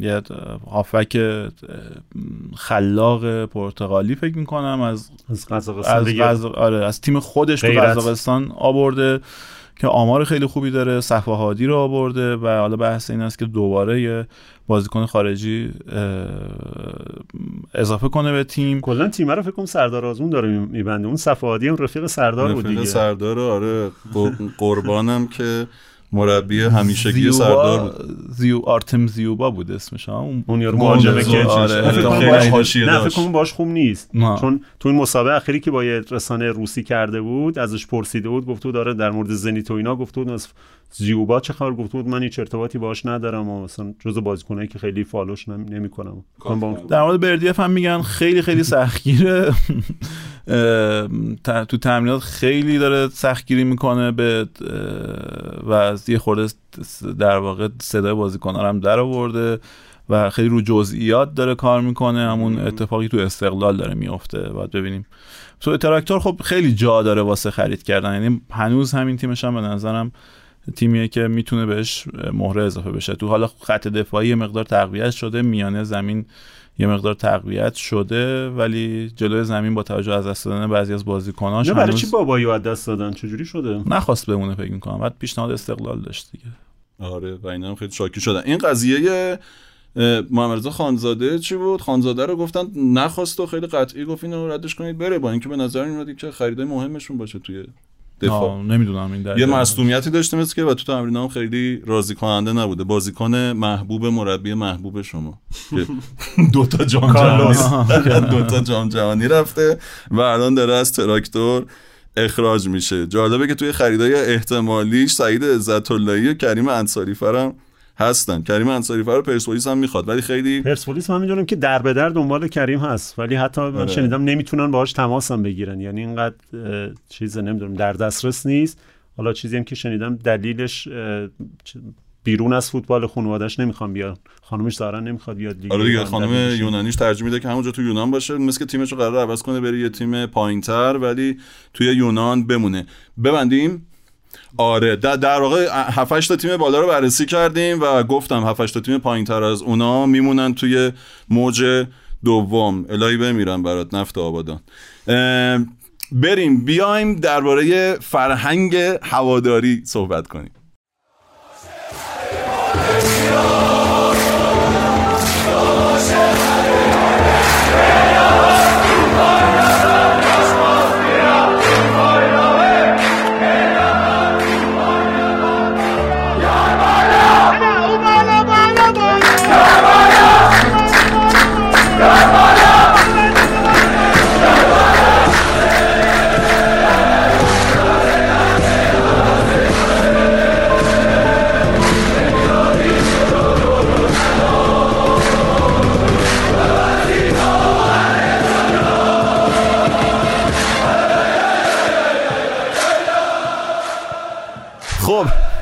یه هافک خلاق پرتغالی فکر می‌کنم از از قزاقستان از, قز... آره از تیم خودش تو غیرت. قزاقستان آورده که آمار خیلی خوبی داره صفا هادی رو آورده و حالا بحث این است که دوباره یه بازیکن خارجی اضافه کنه به تیم. کلا تیم رو فکر کنم سردار آزمون داره میبنده. اون صفادی هم رفیق سردار بود رفیق دیگه. سردار آره. قر- قربانم که مربی همیشگی سردار بود. زیو آرتم زیوبا بود اسمش اون اون یارو که آره، حاشیه نه فکر. کنم باش خوب نیست. نه. چون تو این مسابقه اخیری که با یه رسانه روسی کرده بود ازش پرسیده بود گفته بود داره در مورد زنیت و اینا گفته بود زیوبا چه خبر گفته بود؟ من هیچ ارتباطی باش ندارم و مثلا جزء بازیکنایی که خیلی فالوش نمی‌کنم. در مورد بردیف هم میگن خیلی خیلی سختگیره. تو تمرینات خیلی داره سختگیری می‌کنه به و از یه خورده در واقع صدای بازیکن‌ها هم در آورده و خیلی رو جزئیات داره کار می‌کنه. همون اتفاقی تو استقلال داره میفته باید ببینیم. تو تراکتور خب خیلی جا داره واسه خرید کردن. یعنی هنوز همین تیمش هم به نظرم تیمیه که می‌تونه بهش مهره اضافه بشه. تو حالا خط دفاعی یه مقدار تقویت شده میانه زمین یه مقدار تقویت شده ولی جلوی زمین با توجه از دست دادن بعضی از بازیکناش نه برای چی بابایی از دست دادن؟ چجوری شده؟ نخواست بمونه فکر می‌کنم. بعد پیشنهاد استقلال داشت دیگه. آره و اینا هم خیلی شاکی شدن. این قضیه محمد رضا خانزاده چی بود؟ خانزاده رو گفتن نخواست و خیلی قطعی گفت اینو ردش کنید بره با اینکه به نظر میاد که خریدای مهمشون باشه توی دفاع. نمی‌دونم این یه مصدومیتی داشته مثل که و تو تمرین هم خیلی راضی کننده نبوده. بازیکن محبوب مربی محبوب شما. که دوتا جام جهانی. دوتا جام جهانی رفته و الان داره از تراکتور اخراج میشه. جالبه که توی خریدای احتمالیش سعید عزت اللهی و کریم انصاری فرم هستن. کریم انصاری فر پرسپولیس هم می‌خواد ولی خیلی پرسپولیس من می‌دونم که در به در دنبال کریم هست ولی حتی من آره. شنیدم نمی‌تونن باهاش تماس هم بگیرن. یعنی اینقدر چیز نمی‌دونم در دسترس نیست. حالا چیزی هم که شنیدم دلیلش بیرون از فوتبال خانوادش نمی‌خوان بیاد خانمش ظاهرا نمی‌خواد بیاد لیگ آره دیگه ایران خانم. یونانیش ترجیح میده که همونجا تو یونان باشه. مثل که تیمش رو قرار عوض کنه بره یه تیم پایینتر ولی توی یونان بمونه. ببندیم. آره در, در واقع 7 تا تیم بالا رو بررسی کردیم و گفتم 7 تا تیم پایینتر از اونا میمونن توی موج دوم. الهی بمیرن برات نفت آبادان. بریم بیایم درباره فرهنگ هواداری صحبت کنیم.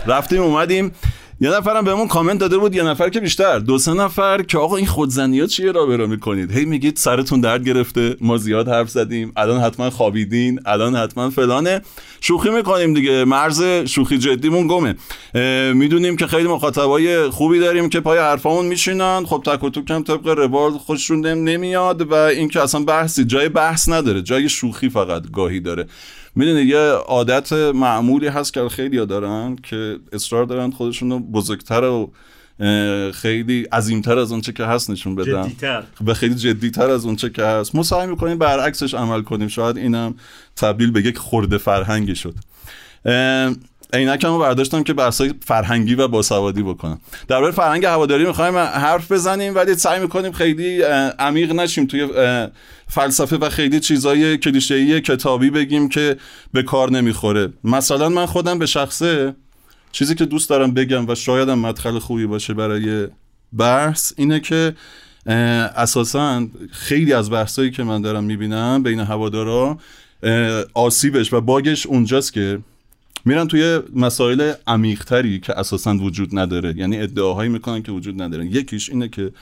رفتیم اومدیم. یه نفرم بهمون کامنت داده بود یه نفر که بیشتر. دو سه نفر که آقا این خودزنی چیه را برا می‌کنید؟ هی میگید سرتون درد گرفته ما زیاد حرف زدیم. الان حتما خوابیدین الان حتما فلانه. شوخی می‌کنیم دیگه. مرز شوخی جدیمون گمه. می‌دونیم که خیلی مخاطبای خوبی داریم که پای حرفامون میشینن. خب تک و توک هم طبق روال خوششون نم- نمیاد و این که اصلا بحثی. جای بحث نداره جای شوخی فقط گاهی داره. می‌دونی یه عادت معمولی هست که خیلی دارن که اصرار دارن خودشون رو بزرگتر و خیلی عظیمتر از اونچه که هست نشون بدن. جدی‌تر. و خیلی جدیتر از اونچه که هست. ما سعی می‌کنیم برعکسش عمل کنیم. شاید اینم تبدیل به یک خورده فرهنگی شد. عینکمو برداشتم که بحثای فرهنگی و باسوادی بکنم. درباره فرهنگ هواداری می‌خوایم حرف بزنیم ولی سعی می‌کنیم خیلی عمیق نشیم توی فلسفه و خیلی چیزای کلیشه‌ای کتابی بگیم که به کار نمی‌خوره. مثلا من خودم به شخصه چیزی که دوست دارم بگم و شاید هم مدخل خوبی باشه برای بحث اینه که اساسا خیلی از بحثایی که من دارم می‌بینم بین هوادارا آسیبش و باگش اونجاست که میرن توی مسائل عمیقتری که اساسا وجود نداره. یعنی ادعاهایی می‌کنن که وجود ندارن یکیش اینه که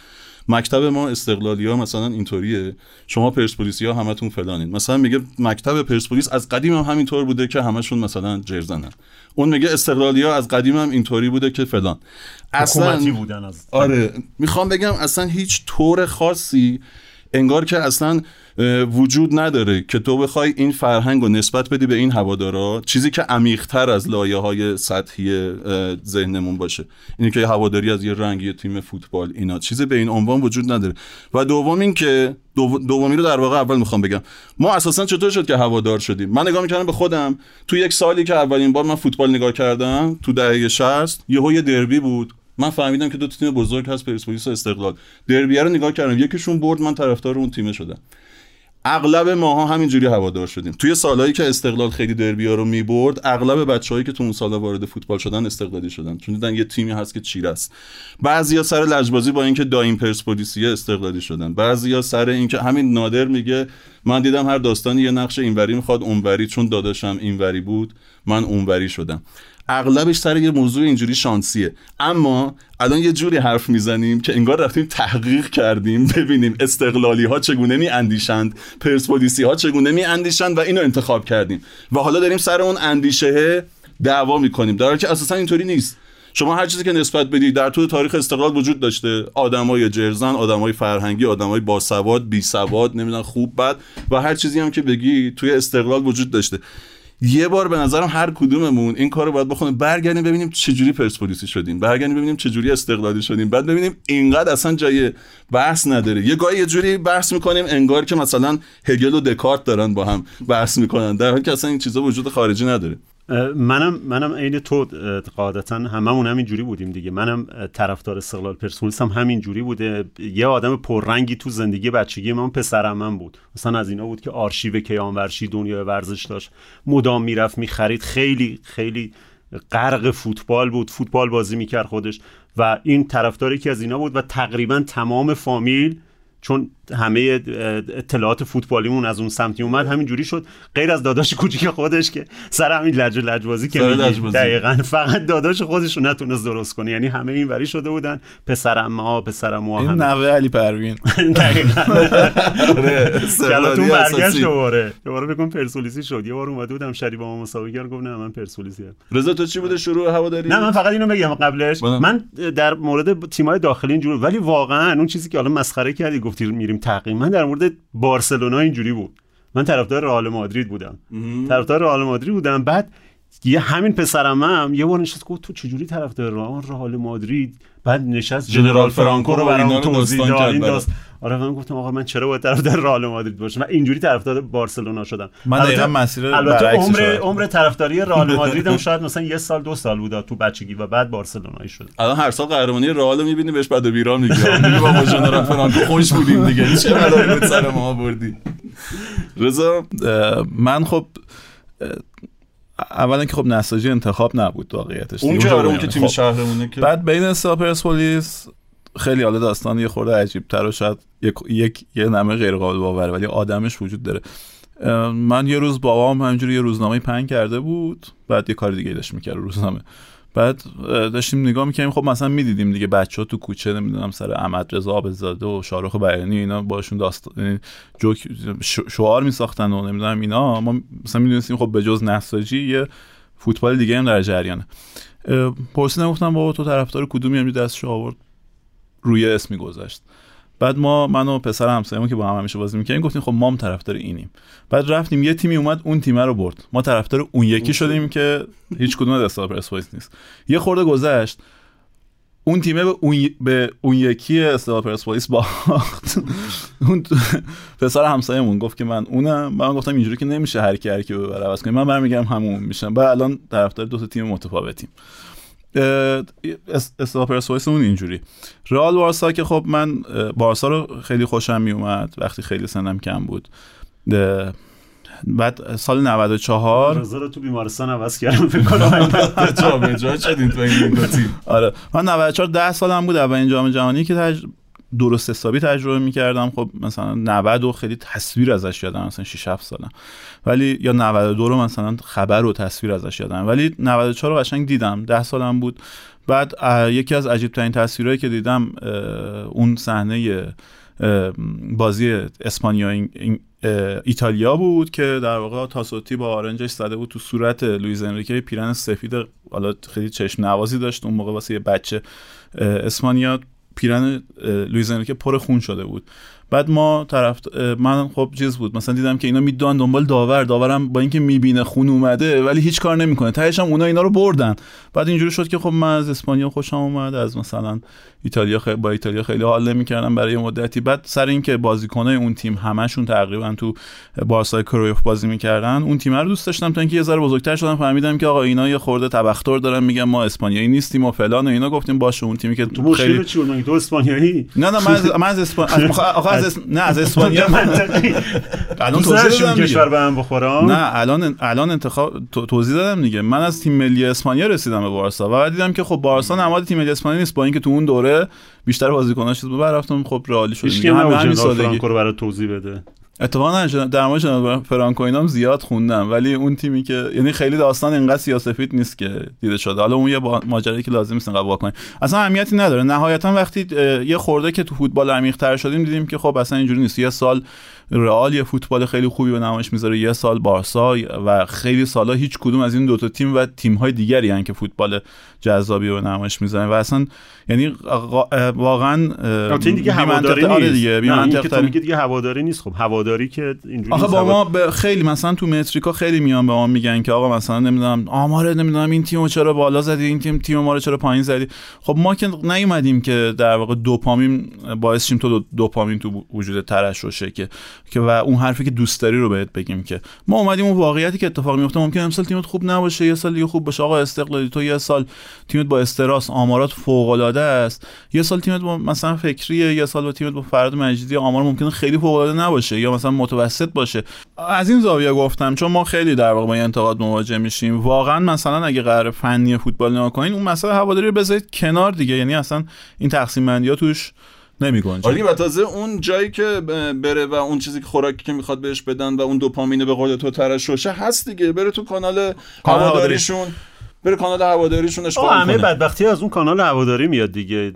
مکتب ما استقلالی ها مثلا اینطوریه. شما پرسپولیسی ها همتون فلانین. مثلا میگه مکتب پرسپولیس از قدیم هم همینطور بوده که همشون مثلا جرزنن. اون میگه استقلالی ها از قدیم هم اینطوری بوده که فلان. حکومتی بودن از آره. می‌خوام بگم اصلا هیچ طور خاصی انگار که اصلا وجود نداره که تو بخوای این فرهنگ رو نسبت بدی به این هوادارا چیزی که عمیقتر از لایه های سطحی ذهنمون باشه. اینی که هواداری از یه رنگ یه تیم فوتبال اینا. چیزی به این عنوان وجود نداره. و دوم این که دو- دومی رو در واقع اول می‌خوام بگم. ما اساسا چطور شد که هوادار شدیم؟ من نگاه می‌کردم به خودم. تو یک سالی که اولین بار من فوتبال نگاه کردم تو دهه 60 یهو یه دربی بود. من فهمیدم که دو تیم بزرگ هست پرسپولیس و استقلال. دربی رو نگاه کردم. یکیشون برد من طرفدار اون تیم شدم. اغلب ماها همینجوری هوادار شدیم. توی سالهایی که استقلال خیلی دربی ها رو می‌برد اغلب بچههایی که تو اون سالا وارد فوتبال شدن استقلالی شدن. چون دیدن یه تیمی هست که چیره است. بعضیا سر لجبازی با اینکه دایم پرسپولیسی استقلالی شدن. بعضیا سر اینکه همین نادر میگه من دیدم هر داستانی یه نقش اینوری می‌خواد اونوری چون داداشم اینوری بود من اونوری شدم. اغلبش سر یه موضوع اینجوری شانسیه. اما الان یه جوری حرف می‌زنیم که انگار رفتیم تحقیق کردیم ببینیم استقلالی ها چگونه می اندیشند پرسپولیسی ها چگونه می اندیشند و اینو انتخاب کردیم. و حالا داریم سر اون اندیشه دعوا می‌کنیم. در حالی که اساسا اینطوری نیست. شما هر چیزی که نسبت بدی در طول تاریخ استقلال وجود داشته. آدمای جرزن آدمای فرهنگی آدمای باسواد بی سواد نمی‌دونم خوب بد و هر چیزی هم که بگی توی استقلال وجود داشته. یه بار به نظرم هر کدوممون این کارو باید بخونیم برگردیم ببینیم چجوری پرسپولیسی شدیم برگردیم ببینیم چجوری استقلالی شدیم بعد ببینیم اینقدر اصلا جای بحث نداره. یه گاهی یه جوری بحث می‌کنیم انگار که مثلا هگل و دکارت دارن با هم بحث می‌کنن در حالی که اصلا این چیزا وجود خارجی نداره. منم منم عین تو قاعدتا هممون همین جوری بودیم دیگه. منم طرفدار استقلال پرسپولیس هم همین جوری بوده. یه آدم پررنگی تو زندگی بچگی من پسرم من بود. مثلا از اینا بود که آرشیو کیانورشی دنیای ورزش داشت. مدام می‌رفت می‌خرید. خیلی خیلی غرق فوتبال بود. فوتبال بازی می‌کرد خودش. و این طرفداری که از اینا بود و تقریبا تمام فامیل چون همه اطلاعات فوتبالیمون از اون سمتی اومد همین جوری شد. غیر از داداش کوچیک خودش که سر همین لج لجبازی که دقیقا. فقط داداش خودش رو نتونست درست کنه. یعنی همه این وری شده بودن. پسرم ما پسرم ما این نوه علی پروین. دقیقاً. تو برگشت دوباره. دوباره بگم پرسولیسی شد. یه بار اومده بودم شری با ما مسابقه گفت نه من پرسولیسی رضا تو چی بوده؟ شروع هواداری؟ نه من فقط اینو بگم قبلش. من در مورد تیمای داخلی اینجوری ولی واقعا اون چیزی که حالا مسخره کردی گفتی میریم تقییم من در مورد بارسلونا اینجوری بود. من طرفدار رئال مادرید بودم. طرفدار رئال مادرید بودم. بعد یه همین پسرم هم یه بار نشست گفت تو چجوری طرفدار رئال مادرید. بعد نشست جنرال فرانکو رو برام توضیح داد این داست آره من گفتم آقا من چرا باید طرفدار رئال مادرید باشم من اینجوری طرفدار بارسلونا شدم. من دقیقاً مسیر البته عمر عمر طرفداری رئال مادرید هم شاید مثلا یه سال دو سال بود تو بچگی و بعد بارسلونایی شد. الان هر سال قهرمانی رئال می‌بینی بهش بعد ویران میگی میگی با جنرال فرانکو خوش بودیم دیگه. چه بلایی بود سر ما بردی رضا من خب اولا که خب نساجی انتخاب نبود واقعیتش. اون که اون که تیم خب. شهرمونه که بعد بین استاپرس پلیس خیلی حالا داستان یه خورده عجیب تر و شاید یک, یک یه نمه غیر قابل باوره ولی آدمش وجود داره. من یه روز بابام همینجوری یه روزنامه پنگ کرده بود بعد یه کار دیگه داشت می‌کرد روزنامه. بعد داشتیم نگاه می‌کنیم خب مثلا می‌دیدیم دیگه بچه ها تو کوچه نمی‌دونم سر احمد رضا آبزاده و شارخ بیانی اینا باشون داستان یعنی جوک شعار میساختن و نمی‌دونم اینا. ما مثلا می‌دونستیم خب به جز نساجی یه فوتبال دیگه هم در جریانه. پرسیدم گفتم بابا تو طرفدار کدومی؟ هم دستش آورد روی اسمی گذاشت بعد ما من و پسر همسایه‌مون که با هم همیشه بازی می‌کردیم گفتیم خب ما هم طرفدار اینیم. بعد رفتیم یه تیمی اومد اون تیم رو برد. ما طرفدار اون یکی شدیم که هیچ کدوم از پرسپولیس نیست. یه خورده گذشت اون تیمه به اون, به اون یکی استقلال پرسپولیس باخت. اون پسر همسایه‌مون گفت که من اونم. من گفتم اینجوری که نمیشه هر کی هر کی ببره عوض کنیم من برمیگردم همون میشم. بعد الان طرفدار دو تا تیم متفاوتیم. پرسپولیس اون اینجوری. رئال بارسا که خب من بارسا رو خیلی خوشم می اومد وقتی خیلی سنم کم بود. بعد سال 94 رضا رو تو بیمارستان عوض کردم فکر کنم جامعه جا شدین تو این تیم آره. من 94 10 سالم بود اولین جام جهانی که تج... درست حسابی تجربه می‌کردم. خب مثلا 90 و خیلی تصویر ازش یادم مثلا 6 7 سالم. ولی یا 92 رو مثلا خبر و تصویر ازش یادم. ولی 94 رو قشنگ دیدم. 10 سالم بود. بعد یکی از عجیب ترین تصویرهایی که دیدم اون صحنه بازی اسپانیا ایتالیا بود که در واقع تاسوتی با آرنجش زده بود تو صورت لویز انریکه. پیرن سفید حالا خیلی چشم نوازی داشت اون موقع واسه یه بچه اسپانیا. پیرن لویز انریکه پر خون شده بود. بعد ما طرف من خب چیز بود مثلا دیدم که اینا می‌دونن دنبال داور داورم با اینکه می‌بینه خون اومده ولی هیچ کار نمی‌کنه. تهش هم اونا اینا رو بردن. بعد اینجوری شد که خب من از اسپانیا خوشم اومد از مثلا ایتالیا خیلی با ایتالیا خیلی حال نمی‌کردم برای مدتی. بعد سر اینکه بازیکنای اون تیم همشون تقریبا تو بارسای کرویف بازی می‌کردن اون تیم رو دوست داشتم تا اینکه یه ذره بزرگتر شدم فهمیدم که آقا اینا یه خورده تبختر دارن میگن ما اسپانیایی نیستیم و فلان و اینا. گفتیم باشه اون تیمی که تو خیلی تو اسپانیایی؟ نه نه من از من از اسپانیا از نه از اسپانیا. الان توضیح دادم کشور به هم بخورم. نه الان الان انتخاب توضیح دادم دیگه. من از تیم ملی اسپانیا رسیدم به بارسا. و بعد دیدم که خب بارسا نماد تیم ملی اسپانیا نیست. با اینکه تو اون دوره بیشتر بازیکناش بود رفتم خب رئالی شد همین همین سادگی. رو برای توضیح بده. اتفاقا در مورد جناب فرانکو اینام زیاد خوندم ولی اون تیمی که یعنی خیلی داستان اینقدر سیاسفید نیست که دیده شده. حالا اون یه ماجرایی که لازم نیست قبول کنیم اصلا اهمیتی نداره. نهایتا وقتی یه خورده که تو فوتبال عمیق تر شدیم دیدیم که خب اصلا اینجوری نیست. یه سال رئال یه فوتبال خیلی خوبی به نمایش می‌ذاره یه سال بارسا و خیلی سالا هیچ کدوم از این دوتا تیم و تیم های دیگری هن که فوتبال جذابی به نمایش می‌ذارن. و اصلا یعنی واقعا دیگه هواداری نیست. آره دیگه تو میگی دیگه هواداری نیست. خب هواداری که اینجوری آخه با ما ب... خیلی مثلا تو متریکا خیلی میان به ما میگن که آقا مثلا نمی‌دونم آمار نمی‌دونم این تیمو چرا بالا زدی این تیم تیم ما رو چرا پایین زدی؟ خب ما که نیومدیم که در واقع دوپامین باعث شیم تو دوپامین تو وجود ترشحشه که که و اون حرفی که دوست داری رو بهت بگیم که. ما اومدیم اون واقعیتی که اتفاق میفته ممکن امسال تیمت خوب نباشه یه سال دیگه خوب باشه. آقا استقلالی تو یه سال تیمت با استراس آمارات فوق العاده است. یه سال تیمت با مثلا فکریه یه سال با تیمت با فراد مجیدی آمار ممکنه خیلی فوق العاده نباشه. یا مثلا متوسط باشه. از این زاویه گفتم چون ما خیلی در واقع با این انتقاد مواجه میشیم. واقعا مثلا اگه قرار فنی فوتبال نگاه کنین اون مسئله هواداری رو بذارید کنار دیگه. یعنی اصلا این تقسیم بندی توش نمی‌کنه آره و تازه اون جایی که بره و اون چیزی که خوراکی که می‌خواد بهش بدن و اون دوپامین به قول تو ترشوشه هست دیگه. بره تو کانال هواداریشون. بره کانال هواداریشون اشغال همه بدبختی از اون کانال هواداری میاد دیگه.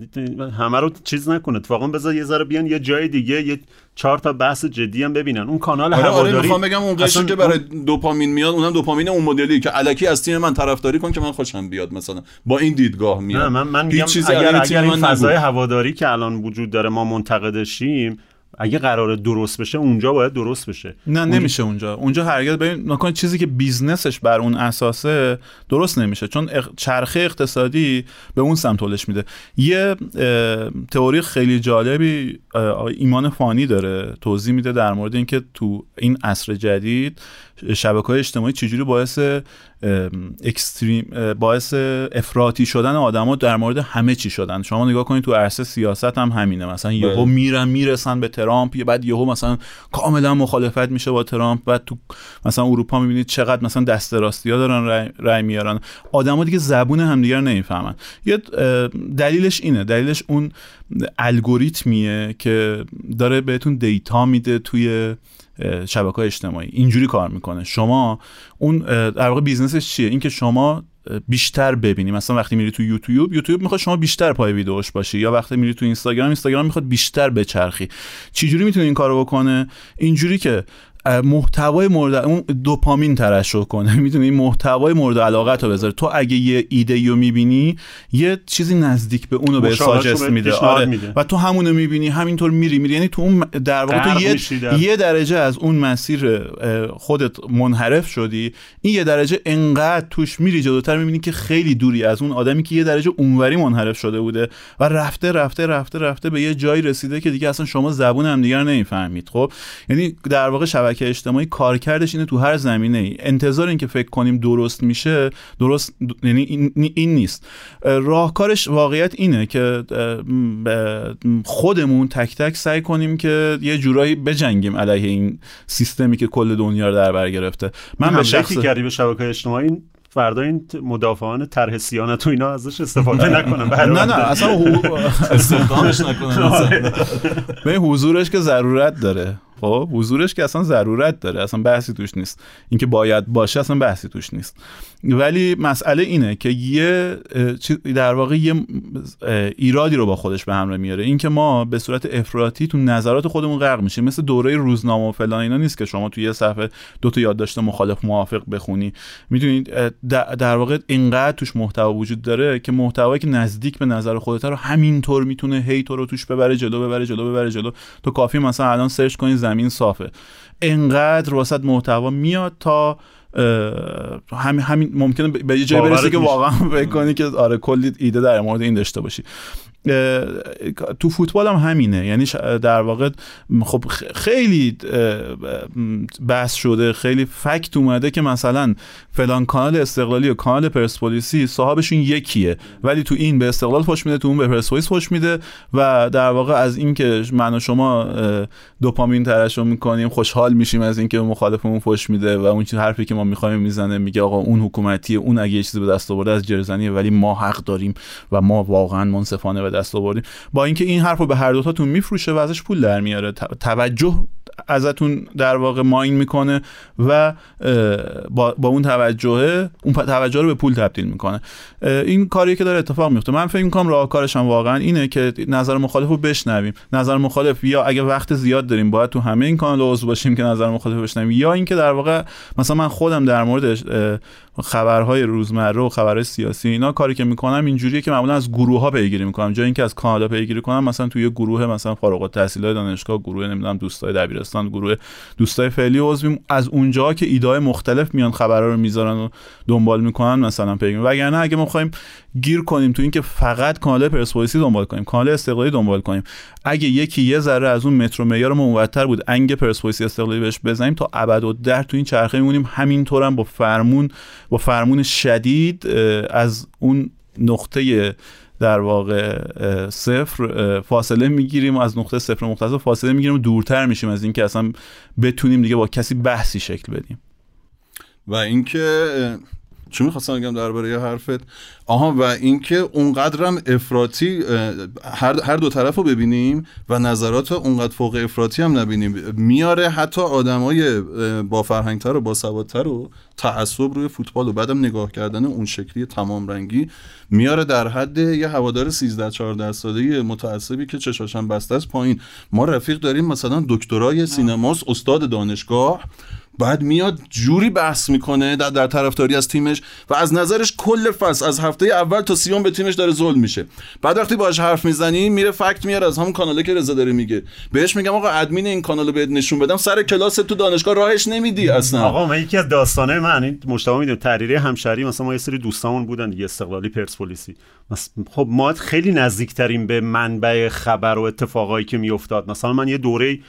همه رو چیز نکنه. اتفاقا بذار یه ذره بیان یه جای دیگه یه چهار تا بحث جدی هم ببینن. اون کانال آره, آره، هواداری آره می‌خوام بگم اون قشنگ که برای دوپامین میاد اونم دوپامین اون مدلی که الکی از تیم من طرفداری کن که من خوشم بیاد مثلا. با این دیدگاه میاد. نه من من میگم اگر, اگر این فضای هواداری که الان وجود داره ما منتقدشیم اگه قرار درست بشه اونجا باید درست بشه. نه نمیشه اونجا. اونجا هرگز ببین نکن چیزی که business ش بر اون اساسه درست نمیشه چون چرخه اقتصادی به اون سمت ولش میده. یه تئوری خیلی جالبی ایمان فانی داره توضیح میده در مورد اینکه تو این عصر جدید شبکه های اجتماعی چجوری باعث extreme باعث افراطی شدن آدما در مورد همه چی شدن؟ شما نگاه کنید تو عرصه سیاست هم همینه. مثلا یهو بله. میرن می‌رسن به ترامپ یه بعد یهو مثلا کاملا مخالفت میشه با ترامپ. بعد تو مثلا اروپا می‌بینید چقدر مثلا دست راستی ها دارن رای, میارن. آدما دیگه زبون همدیگر نمی‌فهمن. یه دلیلش اینه. دلیلش اون الگوریتمیه که داره بهتون data میده توی شبکه اجتماعی. اینجوری کار می‌کنه. شما اون در واقع business ش چیه؟ اینکه شما بیشتر ببینی. مثلا وقتی میری تو یوتیوب یوتیوب می‌خواد شما بیشتر پای ویدیوش باشی. یا وقتی میری تو اینستاگرام اینستاگرام می‌خواد بیشتر بچرخی. چجوری می‌تونه این کارو بکنه؟ اینجوری که محتوای مورد اون دوپامین ترشح کنه. می‌دونی محتوای مورد علاقت رو بذاره تو اگه یه ایده رو می‌بینی یه چیزی نزدیک به اونو به ساجست میده. آره. میده. و تو همونو می‌بینی همینطور میری میری. یعنی تو اون در واقع تو یه, یه درجه از اون مسیر خودت منحرف شدی این یه درجه انقدر توش میری جلوتر می‌بینی که خیلی دوری از اون آدمی که یه درجه اونوری منحرف شده بوده و رفته رفته رفته رفته به یه جایی رسیده که دیگه اصلا شما زبون هم دیگر نمی‌فهمید. خب؟ یعنی در واقع شبکه اجتماعی کارکردش اینه تو هر زمینه ای انتظار این که فکر کنیم درست میشه درست یعنی این, این نیست. راهکارش واقعیت اینه که خودمون تک تک سعی کنیم که یه جورایی بجنگیم علیه این سیستمی که کل دنیا رو در بر گرفته. من به شخص کردی به شبکه اجتماعی فردا این مدافعان طرح سیانت و اینا ازش استفاده نکنن. نه نه اصلا استخدامش نکنن. به حضورش که ضرورت داره. خب حضورش که اصلا ضرورت داره اصلا بحثی توش نیست. اینکه باید باشه اصلا بحثی توش نیست. ولی مسئله اینه که یه در واقع یه ایرادی رو با خودش به همراه میاره. اینکه ما به صورت افراطی تو نظرات خودمون غرق میشیم. مثل دوره روزنامه و فلان اینا نیست که شما تو یه صفحه دو تا یادداشت مخالف موافق بخونی. می‌دونید در واقع اینقدر توش محتوا وجود داره که محتوایی که نزدیک به نظر خودت رو همینطور می‌تونه هی تو رو توش ببره جلو ببره جلو ببره جلو. تو کافی مثلا الان سرچ کنی زمین صافه. انقدر واسط محتوا میاد تا همین همین ممکنه به یه جایی برسه که واقعا فکر کنی که آره کلی ایده در مورد این داشته باشی. تو فوتبال هم همینه. یعنی در واقع خب خیلی بحث شده خیلی فکت اومده که مثلا فلان کانال استقلالی و کانال پرسپولیسی صاحبشون یکیه. ولی تو این به استقلال فوش میده تو اون به پرسپولیس فوش میده و در واقع از اینکه من و شما دوپامین ترشح می‌کنیم خوشحال میشیم از اینکه مخالفمون فوش میده و اون چیز حرفی که ما می‌خوایم می‌زنه میگه آقا اون حکومتیه اون اگه یه چیزی به دست آورده از جرزنیه ولی ما حق داریم و ما واقعا منصفانه دست آوردیم. با اینکه این حرف رو به هر دوتاتون میفروشه و ازش پول در میاره. توجه ازتون در واقع ماین می‌کنه و با, با اون توجهه اون توجه رو به پول تبدیل می‌کنه. این کاری که داره اتفاق میفته. من فکر می‌کنم راهکارش هم واقعا اینه که نظر مخالف رو بشنویم. نظر مخالف یا اگه وقت زیاد داریم باید تو همه این کانال عضو باشیم که نظر مخالف بشنویم یا اینکه در واقع مثلا من خودم در مورد خبرهای روزمره و خبرهای سیاسی اینا کاری که می‌کنم اینجوریه که معمولا از گروه ها پیگیری می‌کنم. جای اینکه از کانال پیگیری کنم مثلا توی گروه مثلا فارغ التحصیلای دانشگاه گروه نمی‌دونم دوستای دبیرستان گروه دوستای فعلی عضویم از اونجا که ایده مختلف میان خبرها رو می‌ذارن و دنبال می‌کنن مثلا پیگیری وگرنه اگه ما خواهیم گیر کنیم تو اینکه فقط کانال پرسپولیسی دنبال کنیم کانال استقلالی دنبال کنیم. اگه یکی یه ذره از اون مترو معیار موتر بود انگ پرسپولیسی استقلالی بهش بزنیم تا ابد و در تو این چرخه میمونیم. همینطور هم با فرمون با فرمون شدید از اون نقطه در واقع صفر فاصله می‌گیریم از نقطه صفر مختصر فاصله می‌گیریم و دورتر میشیم از اینکه اصلا بتونیم دیگه با کسی بحثی شکل بدیم. و اینکه چی می‌خواستم بگم درباره حرفت؟ آها و اینکه اونقدرم افراطی هر, هر دو طرف رو ببینیم و نظرات اونقدر فوق افراطی هم نبینیم میاره حتی آدمای با فرهنگتر و با سوادتر و تعصب روی فوتبال و بعدم نگاه کردن اون شکلی تمام رنگی میاره در حد یه هوادار 13 14 ساله متعصبی که چشاشم بسته است پایین. ما رفیق داریم مثلا دکترای سینماس استاد دانشگاه. بعد میاد جوری بحث می‌کنه در, در طرفداری از تیمش و از نظرش کل فصل از هفته اول تا سیوم به تیمش داره ظلم میشه. بعد وقتی باهاش حرف می‌زنی میره فکت میاره از همون کاناله که رضا داره میگه. بهش میگم آقا ادمین این کانالو بهت نشون بدم سر کلاس تو دانشگاه راهش نمیدی اصلا. آقا من یکی از داستانه من این مشتاق می‌دونم تحریری همشهری مثلا ما یه سری دوستامون بودن دیگه استقلالی پرسپولیسی. خب ما خیلی نزدیکتریم به منبع خبر و اتفاقایی که میافتاد. مثلا من یه دوره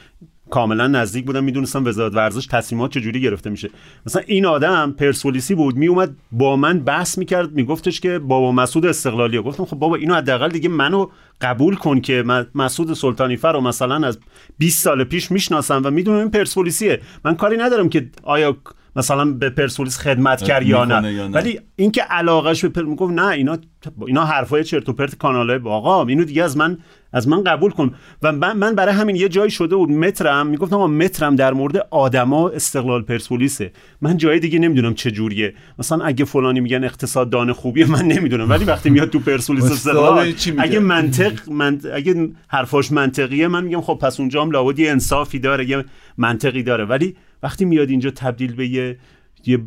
کاملا نزدیک بودم می‌دونستم وزارت ورزش تصمیمات چجوری گرفته میشه. مثلا این آدم پرسپولیسی بود میومد با من بحث می‌کرد میگفتش که بابا مسعود استقلالی گفتم خب بابا اینو حداقل دیگه منو قبول کن که مسعود سلطانی فر رو مثلا از 20 سال پیش می‌شناسم و می‌دونم این پرسپولیسیه. من کاری ندارم که آیا مثلا به پرسپولیس خدمت کرد یا نه. ولی اینکه علاقش به پر... می‌گفت نه اینا اینا حرفای چرت و پرت کانالای آقا اینو دیگه از من از من قبول کن. و من برای همین یه جایی شده بود مترم. می‌گفتم آقا مترم در مورد آدما استقلال پرسپولیسه. من جای دیگه نمی‌دونم چه جوریه. مثلا اگه فلانی میگن اقتصاددان خوبیه من نمی‌دونم. ولی وقتی میاد تو پرسپولیس استقلال اگه منطق من... اگه حرفاش منطقیه من میگم خب پس اونجا هم لابد یه انصافی داره یه منطقی داره. ولی وقتی میاد اینجا تبدیل به یه یه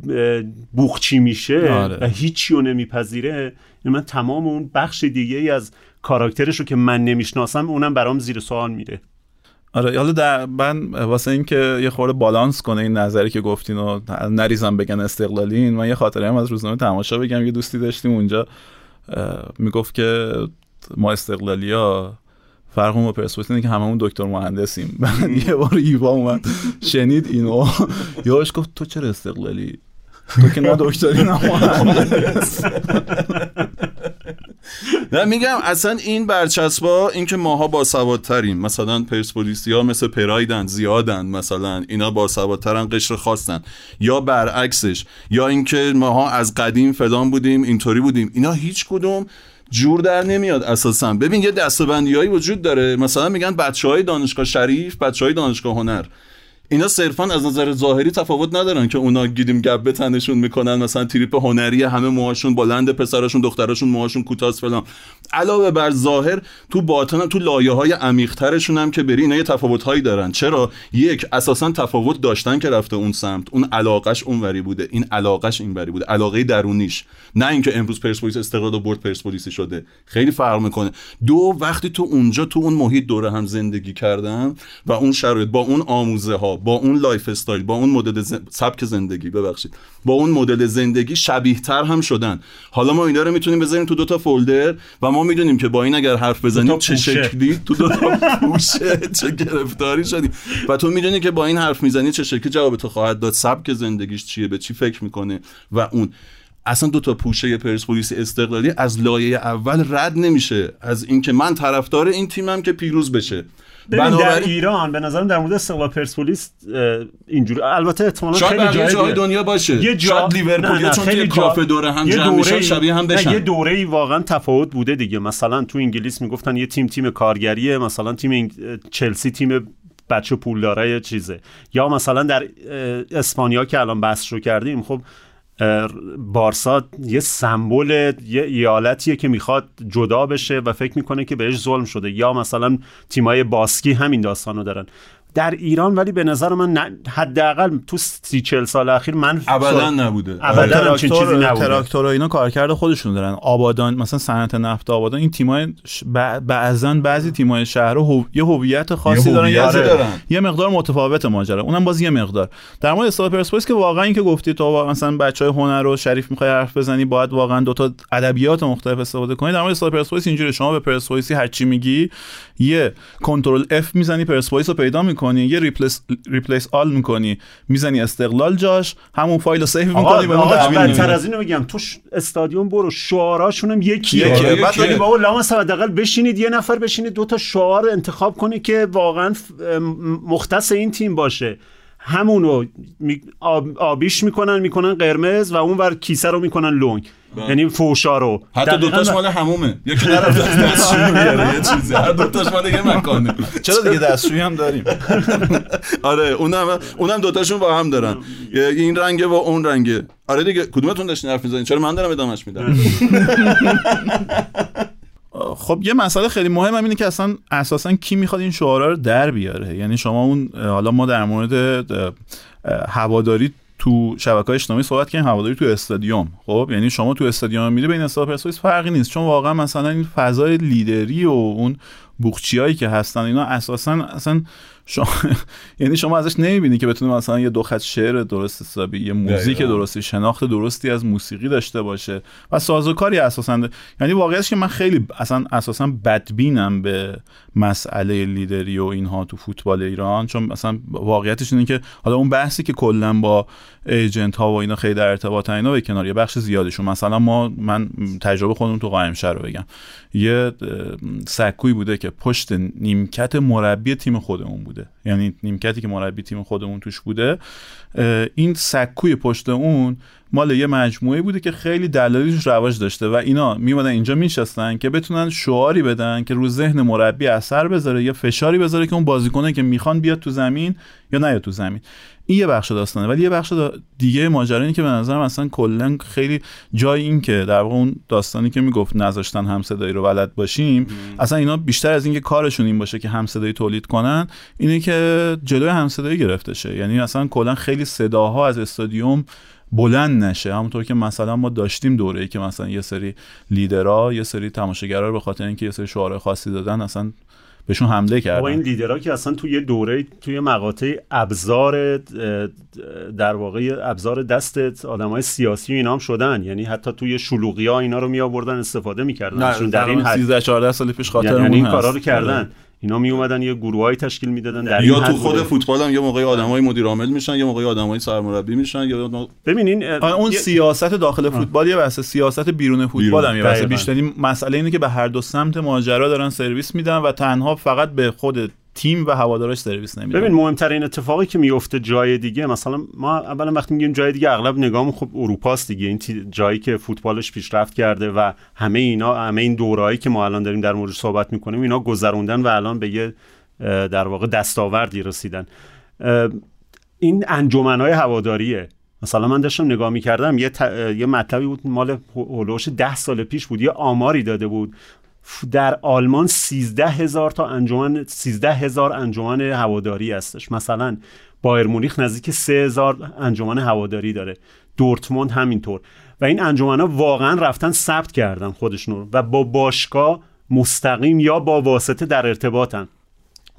بوخچی میشه آره. و هیچی رو نمیپذیره من تمام اون بخش دیگه ای از کاراکترش رو که من نمی‌شناسم اونم برام زیر سوال میره آره حالا در من واسه اینکه یه خورده بالانس کنه این نظری که گفتین و نریزم بگن استقلالین من یه خاطره هم از روزنامه تماشا بگم یه دوستی داشتیم اونجا می‌گفت که ما استقلالیا فرقمون با پرسپولیس اینه که هممون دکتر مهندسیم. بعد یه بار ایوا اومد شنید اینو. یاش گفت تو چرا استقلالی؟ تو که نه دکتری نه نه میگم اصلا این برچسبا این که ماها با سوادتریم مثلا پرسپولیسی ها مثل پرایدن زیادن مثلا. اینا با سوادترن قشر خواستن یا برعکسش یا اینکه ماها از قدیم فلان بودیم اینطوری بودیم. اینا هیچ کدوم جور در نمیاد اساسا. ببین یه دستبندی هایی وجود داره. مثلا میگن بچه های دانشگاه شریف بچه های دانشگاه هنر. اینا صرفا از نظر ظاهری تفاوت ندارن که اونا گیدیم گبه تنشون می‌کنن مثلا تریپ هنری همه موهاشون بلند پسراشون دختراشون موهاشون کوتاست فلان. علاوه بر ظاهر تو باطن تو لایه های عمیق ترشون هم که بری اینا یه تفاوت هایی دارن. چرا؟ یک اساسا تفاوت داشتن که رفته اون سمت. اون علاقش اونوری بوده. این علاقش اینوری بوده. علاقه درونیش. نه اینکه امروز پرسپولیس استقلال و برد پرسپولیسی شده. خیلی فرق می‌کنه. دو وقتی تو اونجا تو اون محیط دور هم زندگی کردن و اون شرایط با اون آموزه ها با اون lifestyle با اون مدل سبک زندگی ببخشید. با اون مدل زندگی شبیه تر هم شدن. حالا ما اینا رو می‌تونیم بذاریم تو دوتا folder و ما می‌دونیم که با این اگر حرف بزنیم چه شکلی؟ تو دوتا پوشه. چه گرفتاری شدیم و تو می‌دونی که با این حرف می‌زنی چه شکلی جواب تو خواهد داد؟ سبک زندگیش چیه؟ به چی فکر می‌کنه؟ و اون. اصلا دو تا پوشه پرسپولیس استقلالی از لایه اول رد نمیشه. از اینکه من طرفدار این تیمم که پیروز بشه. ببین در ایران به نظرم در مورد استقلال پرسپولیس اینجوری البته احتمالاً خیلی جای دنیا باشه. یه جا... شاید لیورپول چون توی کافه دوره هم جمع میشن شبیه هم بشن یه دوره ای واقعا تفاوت بوده دیگه. مثلا تو انگلیس می‌گفتن یه تیم تیم کارگریه مثلا تیم چلسی تیم بچه پولدارای چیزه. یا مثلا در اسپانیا که الان بحث رو کردیم خب بارسا یه سمبل یه ایالتیه که می‌خواد جدا بشه و فکر می‌کنه که بهش ظلم شده. یا مثلا تیمای باسکی همین داستانو دارن. در ایران ولی به نظر من حداقل تو سی چل سال اخیر من ابدا نبوده. ابدا همچین چیزی نبوده. تراکتور و اینا کارکرد خودشون دارن. آبادان مثلا صنعت نفت آبادان این تیمای بعضا بعضی تیمای شهر هو... یه هویت خاصی یه دارن یه- دارن. یه مقدار متفاوت ماجرا. اونم باز یه مقدار. در مورد استقلال پرسپولیس که واقعا این که گفتی تو مثلا بچهای هنر رو شریف می‌خوای حرف بزنی باید واقعا دو تا ادبیات مختلف استفاده کنی. در مورد استقلال پرسپولیس اینجوری شما به پرسپولیسی هر چی میگی یه Control F می‌زنی پرسپولیس رو پیدا می‌کنی یه replace replace all می‌کنی می‌زنی استقلال جاش همون فایل رو save می‌کنی به اون بدتر. از اینو بگم تو ش- استادیوم برو شعاراشون هم یکیه یکیه. بعد. بگی بابا لامصب حداقل بشینید یه نفر بشینید دو تا شعار انتخاب کنه که واقعا مختص این تیم باشه همونو می- آب- آبیش می‌کنن می‌کنن قرمز و اون ور کیسه رو می‌کنن لنگ یعنی فوشا رو. حتی دقیقاً دوتاش مال همومه. یکی نرفت دستشویی بیاره یه چیزی. هر دوتاش مال یه مکانه. چرا دیگه دستشویی هم داریم؟ آره اونم اونم دوتاشون با هم دارن. این رنگه و اون رنگه. آره دیگه کدومتون داشتین حرف می‌زنین؟ چرا من دارم ادامش میدم؟ خب یه مسئله خیلی مهم هم اینه که اصلا اساسا کی می‌خواد این شعارا رو در بیاره؟ یعنی شما اون حالا ما در مورد هواداری تو شبکه اجتماعی صحبت کردیم هواداری تو استادیوم. خب یعنی شما تو استادیوم میری بین استاد پرسپولیس فرقی نیست. چون واقعا مثلا این فضای لیدری و اون بوخچیایی که هستن اینا اساسا اصلا شما یعنی شما ازش نمی‌بینی که بتونه مثلا یه دو خط شعر درست حسابی یه موزیک. درستی شناخت درستی از موسیقی داشته باشه و سازوکاری اساسا یعنی واقعیتش که من خیلی اصلا اساسا بدبینم به مسئله لیدری و اینها تو فوتبال ایران چون مثلا واقعیتش اینه که حالا اون بحثی که کلا با ایجنت ها و اینا خیلی در ارتباط اینا به کنار یه بخش زیادشون مثلا ما من تجربه خودم تو قائم شهر رو بگم یه سکوی بوده که پشت نیمکت مربی تیم خودمون بوده. یعنی نیمکتی که مربی تیم خودمون توش بوده این سکوی پشت اون مال یه مجموعه بوده که خیلی دلایلش رواج داشته و اینا میومدن اینجا میشستن که بتونن شعاری بدن که رو ذهن مربی اثر بذاره یا فشاری بذاره که اون بازیکنه که می‌خوان بیاد تو زمین یا نیاد تو زمین. این یه بخش داستانه ولی یه بخش دا- دیگه ماجرا اینه که به نظرم اصلا کلا خیلی جای این که در واقع اون داستانی که می‌گفت نذاشتن همصدایی رو بلد باشیم اصلا اینا بیشتر از اینکه کارشون این باشه که همصدایی تولید کنن اینه که جلوی همصدایی گرفته شه. یعنی اصلا کلا خیلی صداها از استادیوم بلند نشه. همونطور که مثلا ما داشتیم دوره ای که مثلا یه سری لیدرها یه سری تماشاگرا رو به خاطر اینکه یه سری شعار خاصی دادن اصلا بهشون حمله با این کردن لیدرها که اصلا توی دوره توی مقاطع ابزار در واقع ابزار دست آدمای سیاسی و اینا هم شدن. یعنی حتی توی شلوغی ها اینا رو می آوردن استفاده می‌کردن. در این حد. 13 14 سال پیش خاطر یعنی این. آره. کارا رو کردن. اینا می اومدن یه گروهایی تشکیل می‌دادن در یا تو خود. فوتبال هم یه موقعی آدمای مدیر عامل میشن یه موقعی آدمای سرمربی میشن یا ببینین آره، اون یه- سیاست داخل فوتبال یه بحث سیاست بیرون فوتبال هم یه بحث. بیشتری مسئله اینه که به هر دو سمت ماجرا دارن سرویس میدن و تنها فقط به خود تیم و هوادارش سرویس نمیدن ببین مهمترین اتفاقی که میفته جای دیگه مثلا ما اولا وقتی میگیم جای دیگه اغلب نگاهمون خب اروپاست دیگه. این جایی که فوتبالش پیشرفت کرده و همه اینا همه این دورایی که ما الان داریم در موردش صحبت می‌کنیم اینا گذروندن و الان به یه در واقع دستاوردی رسیدن. این انجمنهای هواداریه. مثلا من داشتم نگاه می‌کردم یه, ت... یه مطلبی بود مال هولوش ده سال پیش بود یه آماری داده بود. در آلمان 13 هزار تا انجمن 13 هزار انجمن هواداری هستش. مثلا بایر مونیخ نزدیک 3 هزار انجمن هواداری داره. دورتموند همینطور. و این انجمن ها واقعا رفتن ثبت کردن خودشون رو و با باشگاه مستقیم یا با واسطه در ارتباطن.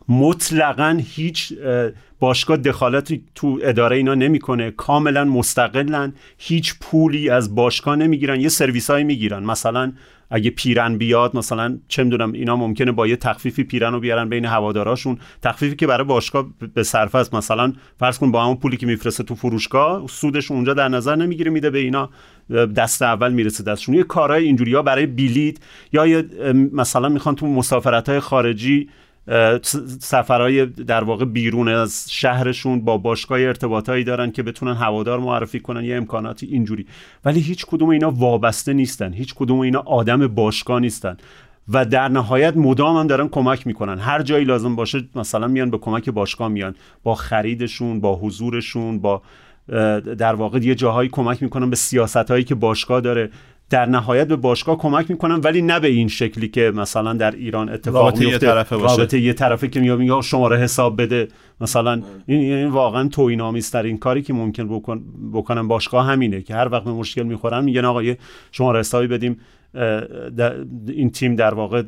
مطلقا هیچ اه، باشگاه دخالتی تو اداره اینا نمی‌کنه. کاملا مستقلن هیچ پولی از باشگاه نمی‌گیرن. یه سرویس هایی می‌گیرن. مثلا اگه پیرن بیاد مثلا چه می‌دونم اینا ممکنه با یه تخفیفی پیرن رو بیارن بین هواداراشون. تخفیفی که برای باشگاه به صرفه است مثلا فرض کن با همون پولی که میفرسته تو فروشگاه سودش اونجا در نظر نمی‌گیره میده به اینا دست اول می‌رسه دستشون. یه کارهای اینجوری ها برای بلیت یا مثلا می‌خوان تو مسافرت های خارجی سفرهای در واقع بیرون از شهرشون با باشگاه ارتباطایی دارن که بتونن هوادار معرفی کنن یه امکاناتی اینجوری. ولی هیچ کدوم اینا وابسته نیستن. هیچ کدوم اینا آدم باشگاه نیستن. و در نهایت مدام هم دارن کمک می‌کنن. هر جایی لازم باشه مثلا میان به کمک باشگاه میان. با خریدشون با حضورشون با در واقع یه جاهایی کمک می‌کنن به سیاست هایی که باشگاه داره. در نهایت به باشگاه کمک می‌کنن ولی نه به این شکلی که مثلا در ایران اتفاق رابطه یه میفته طرفه باشه. رابطه یه طرفه که میگه شماره حساب بده. مثلا این, این واقعا توهین آمیزترین کاری که ممکن بکن بکنن باشگاه همینه که هر وقت به مشکل می‌خورن میگن آقا یه شماره حسابی بدیم در- این تیم در واقع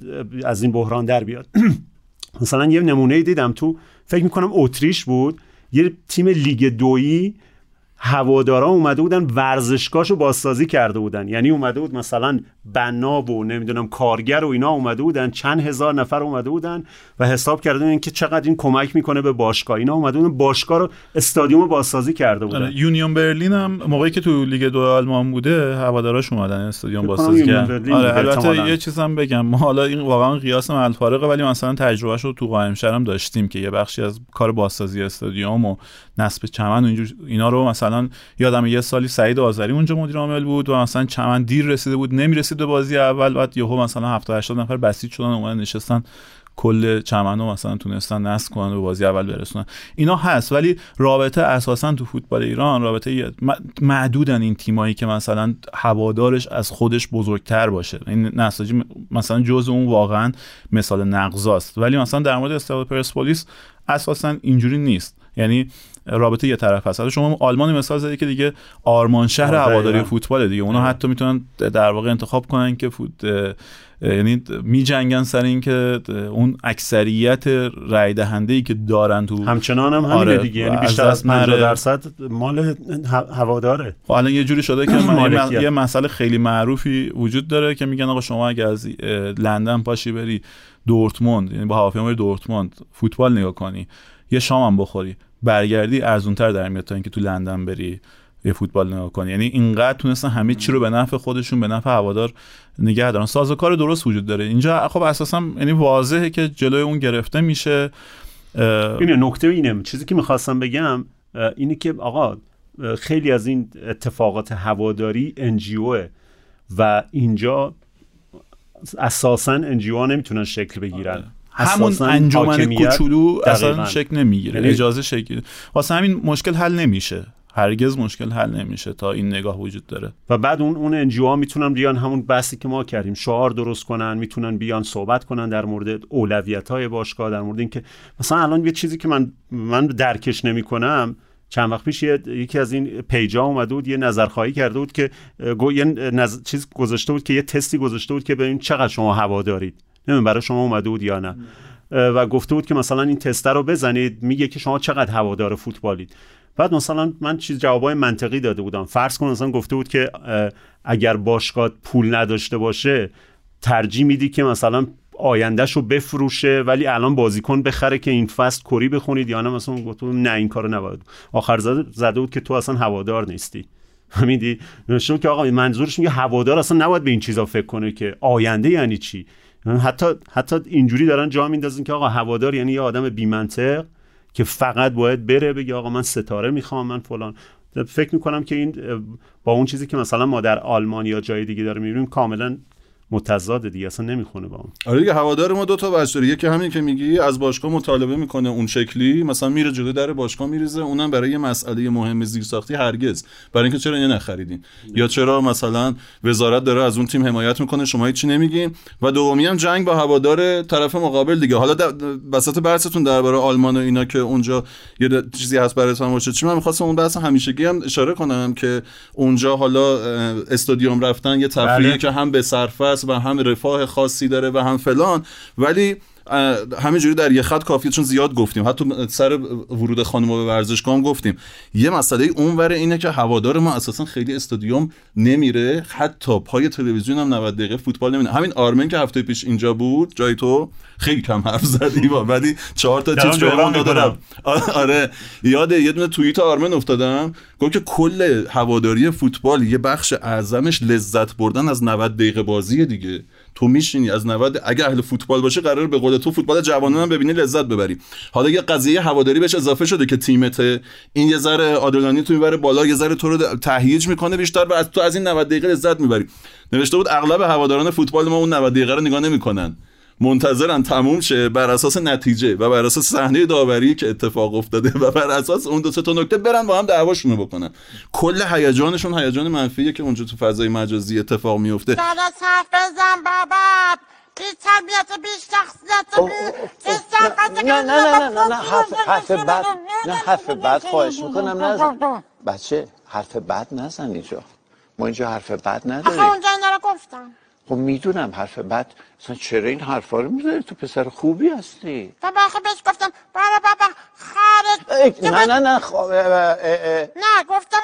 از این بحران در بیاد. مثلا یه نمونه دیدم تو فکر می‌کنم اتریش بود یه تیم لیگ دویی هوادارا اومده بودن ورزشگاهشو بازسازی کرده بودن. یعنی اومده بود مثلا بنا و نمی‌دونم کارگر و اینا اومده بودن چند هزار نفر اومده بودن و حساب کرده بودن که چقدر این کمک می‌کنه به باشگاه. اینا اومده بودن باشگاه رو استادیوم رو بازسازی کرده بودن. آره، یونیون برلین هم موقعی که تو لیگ دو آلمان بوده هواداراش اومدن استادیوم بازسازی کردن. آره البته. یه چیزم بگم. ما حالا این واقعا قیاس مع‌الفارقه ولی مثلا تجربهش رو تو قائم شهرم داشتیم که یه بخشی از کار بازسازی استادیوم و نصب چمن و اینا رو مثلا یادم یه سالی سعید آذری اونجا مدیر عامل بود و مثلا چمن دیر رسیده بود نمی‌رسید به بازی اول بعد یهو مثلا 70 80 نفر بسیج شدن اومدن نشستن کل چمن رو مثلا تونستن نصب کنن و بازی اول برسونن. اینا هست ولی رابطه اساسا تو فوتبال ایران رابطه معدودن این تیمایی که مثلا هوادارش از خودش بزرگتر باشه. این نساجی مثلا جز اون واقعا مثال نقضاست. ولی مثلا در مورد استقلال پرسپولیس اساسا اینجوری نیست. یعنی رابطه یه طرف هست. حتی شما آلمان مثال زدی که دیگه آرمان شهر آره، هواداری. فوتبال دیگه. اونا حتی می‌تونن در واقع انتخاب کنن که فوت یعنی می جنگن سر این که اون اکثریت رای دهنده ای که دارن تو همچنان هم همینه آره، دیگه. یعنی بیشتر از دست 50 نره. درصد مال هواداره. خب الان یه جوری شده که من- یه, مسئله خیلی معروفی وجود داره که میگن آقا شما اگه از لندن پاشی بری دورتموند یعنی با هواپیما بری دورتموند فوتبال نگاه کنی یه شام هم بخوری. برگردی ارزونتر در میاد تا اینکه تو لندن بری یه فوتبال نگاه کنی. یعنی اینقدر تونستن همه چی رو به نفع خودشون به نفع هوادار نگه دارن. سازوکار درست وجود داره. اینجا خب اساسا یعنی واضحه که جلوی اون گرفته میشه. اینه نکته اینه. چیزی که می‌خواستم بگم اینه که آقا خیلی از این اتفاقات هواداری انجیوه و اینجا اساسا NGO ها نمی‌تونن شکل بگیرن. همون انجمن کوچولو اصلا. شکل نمی‌گیره یعنی- اجازه شکل واسه همین مشکل حل نمیشه. هرگز مشکل حل نمیشه تا این نگاه وجود داره. و بعد اون اون NGO ها می‌تونن بیان همون بحثی که ما کردیم. شعار درست کنن می‌تونن بیان صحبت کنن در مورد اولویت های باشگاه در مورد اینکه مثلا الان یه چیزی که من من درکش نمی‌کنم. چند وقت پیش یکی از این page ا اومده بود یه نظرخواهی کرده بود که یه نظ... چیز گذاشته بود که یه تستی گذاشته بود که ببین چقدر شما هوا دارید. نمی‌دونم برای شما اومده بود یا نه. و گفته بود که مثلا این تست رو بزنید میگه که شما چقدر هوادار فوتبالید. بعد مثلا من چیز جوابای منطقی داده بودم. فرض کن مثلا گفته بود که اگر باشگاه پول نداشته باشه ترجیح میدی که مثلا آیندهش رو بفروشه ولی الان بازیکن بخره که این فصل کری بخونید یا نه. مثلا بود نه این کارو نباید. آخر زده, زده بود که تو اصلا هوادار نیستی. نوشته بود که آقا منظورش میگه هوادار اصلا نباید به این چیزا فکر کنه که آینده یعنی چی؟ حتی حتی اینجوری دارن جا میندازن که آقا هوادار یعنی یه آدم بی منطق که فقط باید بره بگه آقا من ستاره می‌خوام من فلان. فکر می‌کنم که این با اون چیزی که مثلا ما در آلمان یا جای دیگه داره می‌بینیم کاملا متضاد دیگه اصلا نمی‌خونه با اون. آره دیگه هوادار ما دو تا داره یکی همین که میگی از باشگاه مطالبه می‌کنه اون شکلی مثلا میره جلو در باشگاه میریزه اونم برای یه مسئله مهم زیرساختی هرگز. برای اینکه چرا اینو نخریدین؟ یا چرا مثلا وزارت داره از اون تیم حمایت می‌کنه؟ شما هیچی نمیگین. و دومی هم جنگ با هوادار طرف مقابل دیگه. حالا وسط بحثتون درباره آلمان و اینا که اونجا یه چیزی هست براتون باشه. چی؟ من می‌خواستم اون بحث همیشگی هم اشاره کنم که اونجا حالا استادیوم رفتن یه تفریحی بله. که هم به صرفه است و هم رفاه خاصی داره و هم فلان. ولی همینجوری در یه خط کافیه چون زیاد گفتیم. حتی سر ورود خانم به ورزشگاه هم گفتیم. یه مسئله اونور اینه که هوادار ما اساسا خیلی استادیوم نمیره. حتی پای تلویزیون هم 90 دقیقه فوتبال نمیره همین آرمن که هفته پیش اینجا بود جای تو خیلی کم حرف زدی با. ولی چهار تا چیز جواب دادم. آره. یاد یه دونه توییت آرمن افتادم. گفت که کل هواداری فوتبال یه بخش اعظمش لذت بردن از 90 دقیقه بازی دیگه. تو میشینی از 90 اگه اهل فوتبال باشه قرار به قول تو فوتبال جوانان هم ببینی لذت ببری. حالا یه قضیه هواداری بهش اضافه شده که تیمت این یه ذره آدرنالین تو می‌بره بالا یه ذره تو رو تهییج می‌کنه بیشتر و از تو از این 90 دقیقه لذت می‌بری. نوشته بود اغلب هواداران فوتبال ما اون 90 دقیقه رو نگاه نمی‌کنن. منتظرن تموم شه بر اساس نتیجه و بر اساس صحنه داوری که اتفاق افتاده و بر اساس اون دو سه تا نکته برن با هم دعواشونو بکنن. کل هیجانشون هیجان منفیه که اونجا تو فضای مجازی اتفاق میفته. حرف بزن بابا تربیت شخصیت نه نه نه نه نه حرف حرف بد نه حرف بد خواهش می‌کنم نزن بچه حرف بد نزن اینجا. ما اینجا حرف بد آخه نداریم. اونجا اینا رو گفتم. خب می‌دونم حرف بد اصلا چرا این حرفا رو می‌ذاری تو پسر خوبی هستی. بابا آخه بهش گفتم برو بابا خارج. نه نه نه خب اه، اه، اه. نه گفتم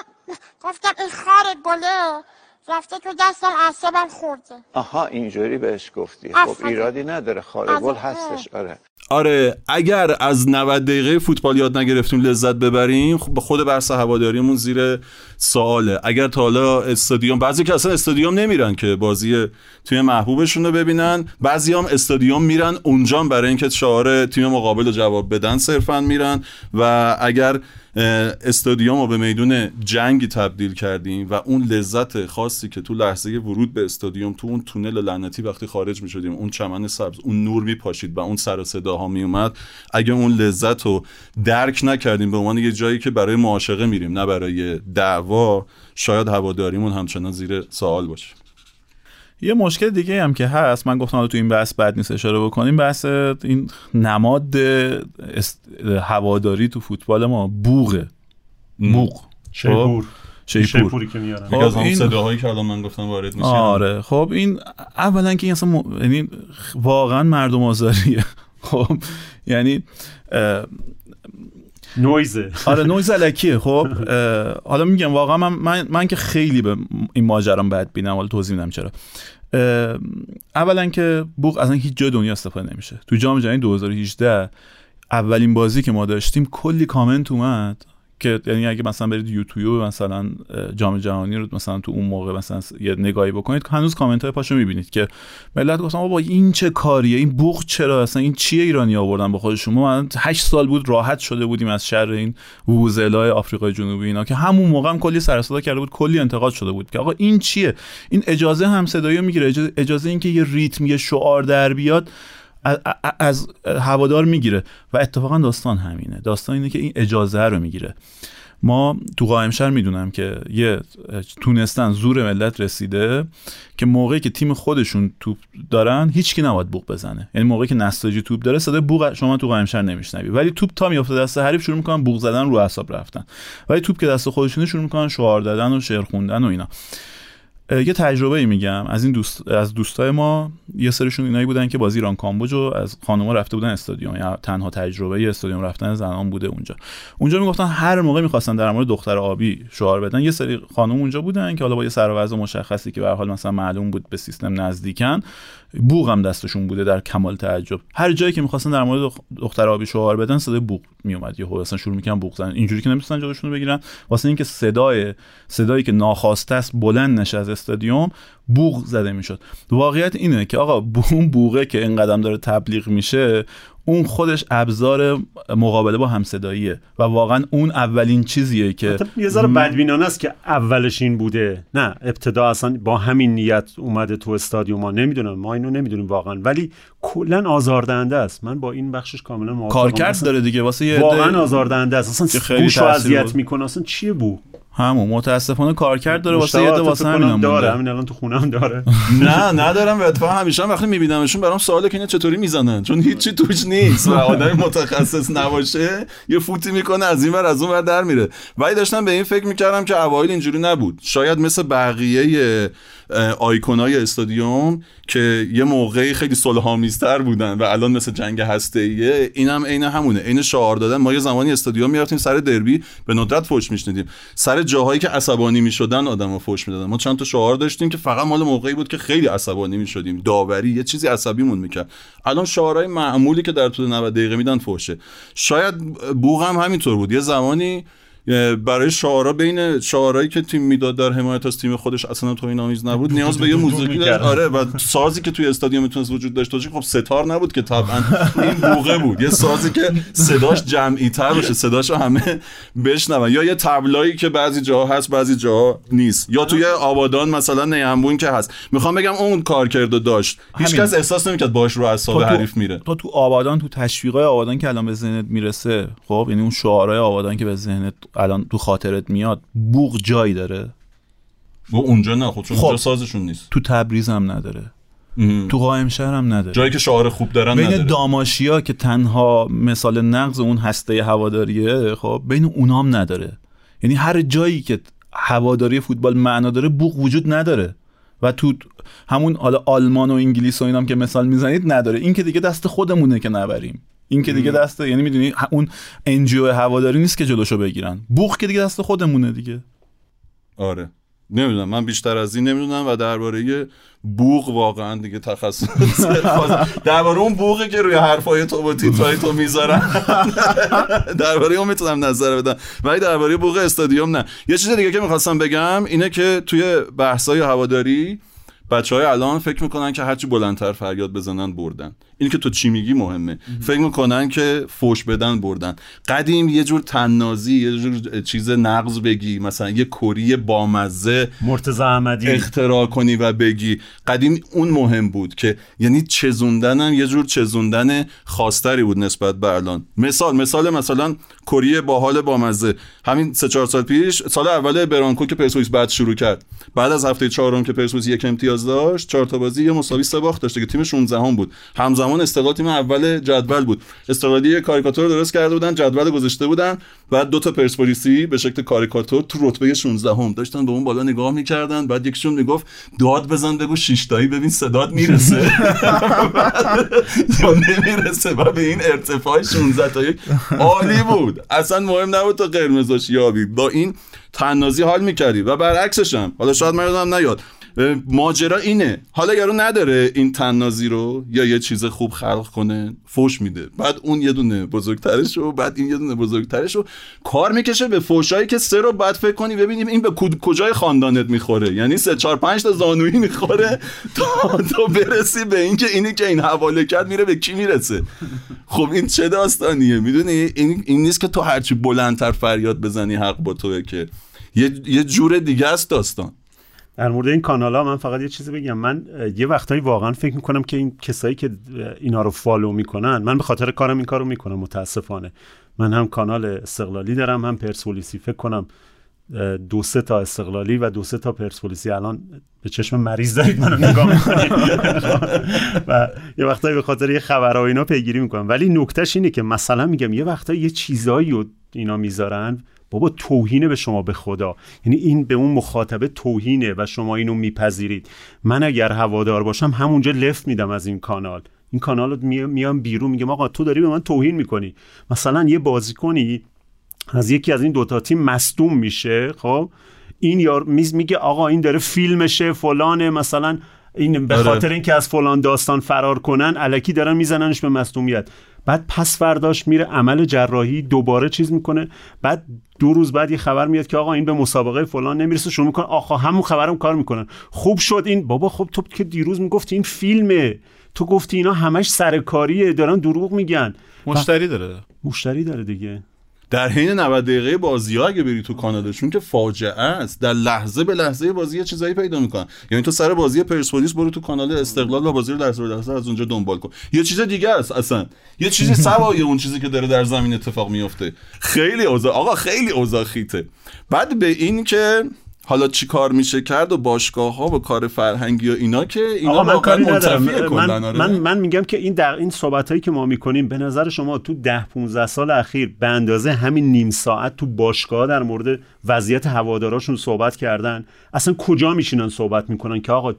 گفتم این خار گله رفته تو دستم اعصابم خورده. آها اینجوری بهش گفتی. خب. ایرادی نداره. خارگل آفرین. هستش. آره. آره اگر از 90 دقیقه فوتبال یاد نگرفتیم لذت ببریم خب به خود بحث هواداریمون زیر سواله. اگر تا حالا استادیوم بعضی که اصلا استادیوم نمیرن که بازی تیم محبوبشون رو ببینن بعضی هم استادیوم میرن اونجا برای اینکه شعار تیم مقابل رو جواب بدن صرفا میرن. و اگر استادیوم رو به میدون جنگی تبدیل کردیم و اون لذت خاصی که تو لحظه ورود به استادیوم تو اون تونل لعنتی وقتی خارج می شدیم اون چمن سبز اون نور می پاشید و اون سر و صداها می اومد اگه اون لذت رو درک نکردیم به عنوان یه جایی که برای معاشقه میریم نه برای دعوا شاید هواداریمون همچنان زیر سوال باشه. یه مشکل دیگه هم که هست من گفتم حالا تو این بحث بد نیست اشاره بکنیم بحث این نماد است- هواداری تو فوتبال ما بوغه بوغ. شیپور. شیپور. شیپوری که میارن. از خب، همون این- صداهایی که الان من گفتم وارد میشه آره. خب این اولا که این اصلا م- یعنی واقعا مردم آزاریه. خب یعنی اه، نویزه. آره نویز علکیه. خب حالا میگم واقعا من, من, من که خیلی به این ماجرام بد بینم حالا توضیح میدم چرا. اولا که بوق اصلا هیچ جای دنیا استفاده نمیشه. تو جام جهانی 2018 اولین بازی که ما داشتیم کلی کامنت اومد. که یعنی اگه مثلا برید یوتیوب مثلا جام جهانی رو مثلا تو اون موقع مثلا یه نگاهی بکنید هنوز کامنت های پاشو می‌بینید که ملت گفتن بابا این چه کاریه؟ این بوق چرا؟ اصلا این چیه ایرانی آوردن با خودشون؟ من 8 سال بود راحت شده بودیم از شر این ووزلای آفریقای جنوبی اینا که همون موقع هم کلی سر کرده بود کلی انتقاد شده بود که آقا این چیه؟ این اجازه هم صدایی می‌گیره اجازه, اجازه اینکه یه ریتم یه شعار در بیاد. از, هوادار می‌گیره و اتفاقا داستان همینه. داستان اینه که این اجازه رو می‌گیره. ما تو قائم شهر می‌دونم که یه تونستن زور ملت رسیده که موقعی که تیم خودشون توپ دارن هیچکی نباید بوق بزنه. یعنی موقعی که نساجی توپ داره صدای بوق شما تو قائم شهر نمیشنوی. ولی توپ تا میافته دست حریف شروع می‌کنن بوق زدن رو اعصاب رفتن. ولی توپ که دست خودشونه شروع می‌کنن شعار دادن و شعر خوندن و اینا. یه تجربه ای میگم. از این دوست از دوستای ما یه سرشون اینایی بودن که بازی ایران کامبوج رو از خانوما رفته بودن استادیوم. یا تنها تجربه ی استادیوم رفتن زنان بوده اونجا. اونجا می‌گفتن هر موقع می‌خواستن در مورد دختر آبی شعار بدن یه سری خانم اونجا بودن که حالا با یه سر و مشخصی که به حال مثلا معلوم بود به سیستم نزدیکن بوق هم دستشون بوده در کمال تعجب. هر جایی که می‌خواستن در مورد دخ- دختر آبی شعار بدن صدای بوق میومد یهو اصلا شروع می‌کنن بوق زدن. اینجوری که نمی‌تونن جلوشون بگیرن. واسه اینکه صدای صدایی که ناخواسته است بلند نشه استادیوم بوق زده می‌شد. واقعیت اینه که آقا اون بوقه که این قدم داره تبلیغ میشه اون خودش ابزار مقابله با همصداییه و واقعا اون اولین چیزیه که یه ذره بدبینانه است که اولش این بوده. نه ابتدا اصلا با همین نیت اومده تو استادیوم ما نمی‌دونم ما اینو نمی‌دونیم واقعا. ولی کلا آزاردهنده است. من با این بخشش کاملا موافقم کارکرد داره دیگه. واسه یه واقعا آزاردهنده است. اصلا خیلی اذیت. می‌کنه. اصلا چیه بو؟ همون متاسفانه کارکرد داره واسه یه واسه همین داره داره همین الان تو خونه هم داره. نه ندارم و اتفاقا همیشه هم وقتی میبینمشون برام سواله که اینا چطوری می‌زنن؟ چون هیچی توش نیست و آدم متخصص نباشه یه فوتی می‌کنه از این ور از اون ور در میره. ولی داشتم به این فکر می‌کردم که اوایل اینجوری نبود. شاید مثل بقیه آیکونای استادیوم که یه موقعی خیلی صلحآمیزتر بودن و الان مثل جنگ هسته‌ایه اینم عین همونه. عین شعار دادن. ما یه زمانی استادیوم می‌رفتیم سر دربی به ندرت فوش میشنیدیم. سر جاهایی که عصبانی می‌شدن آدمو فوش می‌دادن. ما چند تا شعار داشتیم که فقط مال موقعی بود که خیلی عصبانی می‌شدیم. داوری یه چیزی عصبیمون می‌کرد. الان شعارهای معمولی که در طول 90 دقیقه میدن فوشه. شاید بوغ هم همینطور بود. یه زمانی برای شعارا بین شعارهایی که تیم می‌داد در حمایت از تیم خودش اصلا توهین آمیز نبود. نیاز به یه موسیقی داشت. آره و سازی که توی استادیوم می‌تونست وجود داشته باشه خب ستار نبود که طبعا. این بوقه بود. یه سازی که صداش جمعی تر باشه صداش همه بشنون. یا یه تبلایی که بعضی جاها هست بعضی جاها نیست. یا توی آبادان مثلا نیمبون که هست. می‌خوام بگم اون کارکردو داشت. هیچ کس احساس نمی‌کرد باش رو اعصاب تو- حریف میره. تو تو آبادان تو تشویقای آبادان که الان به ذهنت می‌رسه خب یعنی اون شعارهای آبادان که به ذهنت الان تو خاطرت میاد بوق جایی داره. و اونجا نه خودشون خب. اونجا سازشون نیست. تو تبریز هم نداره تو قائم شهر هم نداره. جایی که شعار خوب دارن بین نداره. داماشیا که تنها مثال نقض اون هسته هواداریه خب بین اونام نداره. یعنی هر جایی که هواداری فوتبال معنا داره بوق وجود نداره. و تو همون حالا آلمان و انگلیس و اینام که مثال می‌زنید نداره. این که دیگه دست خودمونه که نبریم. این که دیگه دست یعنی می‌دونی اون انجیو هواداری نیست که جلوشو بگیرن. بوق که دیگه دست خودمونه دیگه. آره. نمی‌دونم من بیشتر از این نمی‌دونم و درباره بوق واقعا دیگه تخصص درباره اون بوقی که روی حرفای تو و تیترای تو می‌ذارن درباره اون می‌تونم نظر بدم. ولی درباره بوق استادیوم نه. یه چیز دیگه که می‌خواستم بگم اینه که توی بحثای هواداری بچه های الان فکر می‌کنن که هرچی بلندتر فریاد بزنن بردن. این که تو چی میگی مهمه. فکر می‌کنن که فوش بدن بردن. قدیم یه جور تنازی یه جور چیز نقض بگی مثلا یه کری بامزه مرتضی احمدی. اختراع کنی و بگی. قدیم اون مهم بود که یعنی چزوندن هم یه جور چزوندن خاصتری بود نسبت به الان. مثال مثال مثلا کری باحال بامزه. همین سه چهار سال پیش سال اول برانکو که پرسپولیس بعد شروع کرد. بعد از هفته چهارم که پرسپولیس یک امتیاز داشت چهار تا بازی یه مساوی سه باخت داشت که تیم 16 هم بود. همزمان استقلال تیم اول جدول بود. استقلالی یه کاریکاتور درست کرده بودن جدول گذاشته بودن بعد دو تا پرسپولیسی به شکل کاریکاتور تو رتبه 16 هم داشتن به اون بالا نگاه می‌کردن بعد یکیشون می‌گفت داد بزن بگو شش تایی ببین صدات می‌رسه. یا نمی‌رسه. و به این ارتفاع 16 تا یک عالی بود. اصلا مهم نبود تا قرمزاش یابی. با این تنازی حال می‌کردی. و برعکسش هم. حالا شاید من یادم نیاد. ماجرا اینه. حالا یارو نداره این تنازی رو یا یه چیز خوب خلق کنه فوش میده. بعد اون یه دونه بزرگترش و بعد این یه دونه بزرگترش رو کار می‌کشه به فوشایی که سه رو بعد فکر کنی. ببینیم این به کجای خاندانت می‌خوره. یعنی سه چهار پنج تا زانویی می‌خوره تا تو برسی به اینکه اینی که این حواله کرد میره به کی می‌رسه. خب این چه داستانیه؟ می‌دونی؟ این این نیست که تو هرچی بلندتر فریاد بزنی حق با توه که. یه, یه جور دیگه است داستان. در مورد این کانال ها من فقط یه چیزی بگم. من یه وقتایی واقعا فکر می‌کنم که این کسایی که اینا رو فالو می‌کنن من به خاطر کارم این کارو می‌کنم متاسفانه. من هم کانال استقلالی دارم هم پرسپولیسی. فکر کنم دو سه تا استقلالی و دو سه تا پرسپولیسی. الان به چشم مریض دارید منو نگاه می‌کنید. و یه وقتایی به خاطر یه خبرها اینا پیگیری می‌کنم. ولی نکتهش اینه که مثلا میگم یه وقتایی یه چیزایی رو اینا می‌ذارن بابا توهینه به شما به خدا. یعنی این به اون مخاطبه توهینه و شما اینو میپذیرید. من اگر هوادار باشم همونجا لفت میدم از این کانال. این کانال رو می- میام بیرون میگم آقا تو داری به من توهین می‌کنی. مثلا یه بازیکنی از یکی از این دوتا تیم مصدوم میشه خب؟ این یار میز میگه آقا این داره فیلمشه فلانه مثلا این به آره. خاطر اینکه از فلان داستان فرار کنن الکی دارن میزننش به مصدومیت. بعد پس فرداش میره عمل جراحی دوباره چیز می‌کنه. بعد دو روز بعد یه خبر میاد که آقا این به مسابقه فلان نمی‌رسه. شروع می‌کنه. آقا همون خبرم کار می‌کنن. خوب شد این. بابا خب تو که دیروز می‌گفتی این فیلمه. تو گفتی اینا همش سرکاریه دارن دروغ میگن. مشتری داره. مشتری داره دیگه. در حین 90 دقیقه بازی ها اگه بری تو کانالشون که فاجعه است در لحظه به لحظه بازی یه چیزایی پیدا می‌کنن. یعنی تو سر بازی پرسپولیس برو تو کانال استقلال و بازی رو لحظه به لحظه از اونجا دنبال کن. یه چیز دیگه است اصلا. یه چیزی سوای اون چیزی که داره در زمین اتفاق میفته خیلی اوضاع آقا خیلی اوضاع خیته. بعد به این که حالا چی کار میشه کرد و باشگاه ها و کار فرهنگی و اینا که اینا آقا من کاری ندارم. من, آره. من, من میگم که این در این صحبت هایی که ما می‌کنیم به نظر شما تو ده 15 سال اخیر به اندازه همین نیم ساعت تو باشگاه در مورد وضعیت هواداراشون صحبت کردن اصلا کجا میشینن صحبت می‌کنن که آقا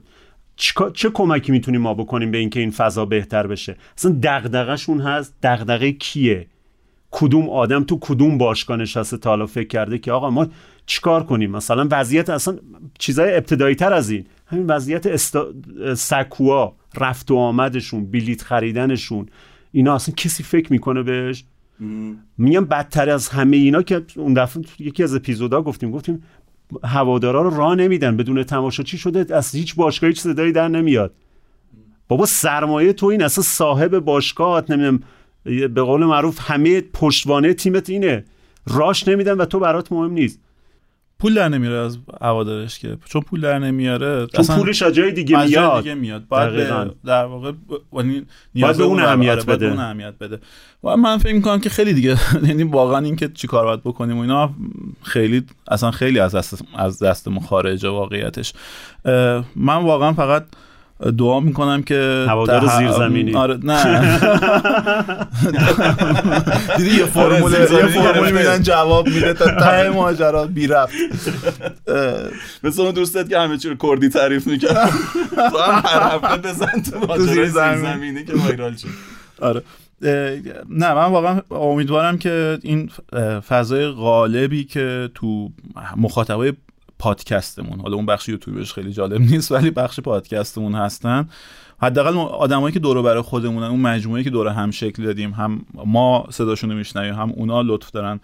چه کمکی می‌تونیم ما بکنیم به اینکه این فضا بهتر بشه؟ اصلا دغدغه‌شون هست؟ دغدغه کیه؟ کدوم آدم تو کدوم باشگاه نشسته تا حالا فکر کرده که آقا ما چیکار کنیم؟ مثلا وضعیت اصلا چیزای ابتدایی تر از این. همین وضعیت استا... سکوها رفت و آمدشون بلیت خریدنشون. اینا اصلا کسی فکر می‌کنه بهش؟ میگم بدتر از همه اینا که اون دفعه یکی از اپیزودا گفتیم گفتیم هوادارا رو راه نمیدن. بدون تماشاچی شده؟ از هیچ باشگاهی هیچ صدایی در نمیاد. بابا سرمایه تو این اصلا صاحب باشگاهات نمی‌دونم به قول معروف همه پشتوانه تیمت اینه. راش نمیدن و تو برات مهم نیست. پول در نمیاره از عوادارش که. چون پول در نمیاره چون پولش از جای دیگه میاد. دیگه میاد. باید. به در واقع ب- یعنی باید نیاز به اون اهمیت بده. اون اهمیت بده. و من فکر می‌کنم که خیلی دیگه یعنی واقعا این که چی کار باید بکنیم و اینا خیلی اصلا خیلی از دست از دستمون خارجه واقعیتش. من واقعا فقط دعا می‌کنم که هوادار در- زیرزمینی. آره نه. دیدی یه فرمول آره، یه فرمول. میدن جواب میده تا ته ماجرا بی رفت مثل اون دوستت که همه چی رو کردی تعریف می‌کرد. تو هم هر هفته بزن تو زیر زمین. زمینی که وایرال شد. آره. نه من واقعا امیدوارم که این فضای غالبی که تو مخاطبای پادکستمون. حالا اون بخش یوتیوبش خیلی جالب نیست ولی بخش پادکستمون هستن. حداقل آدمایی که دور برای خودمونن اون مجموعه که دور هم شکل دادیم هم ما صداشون رو میشنویم هم اونا لطف دارن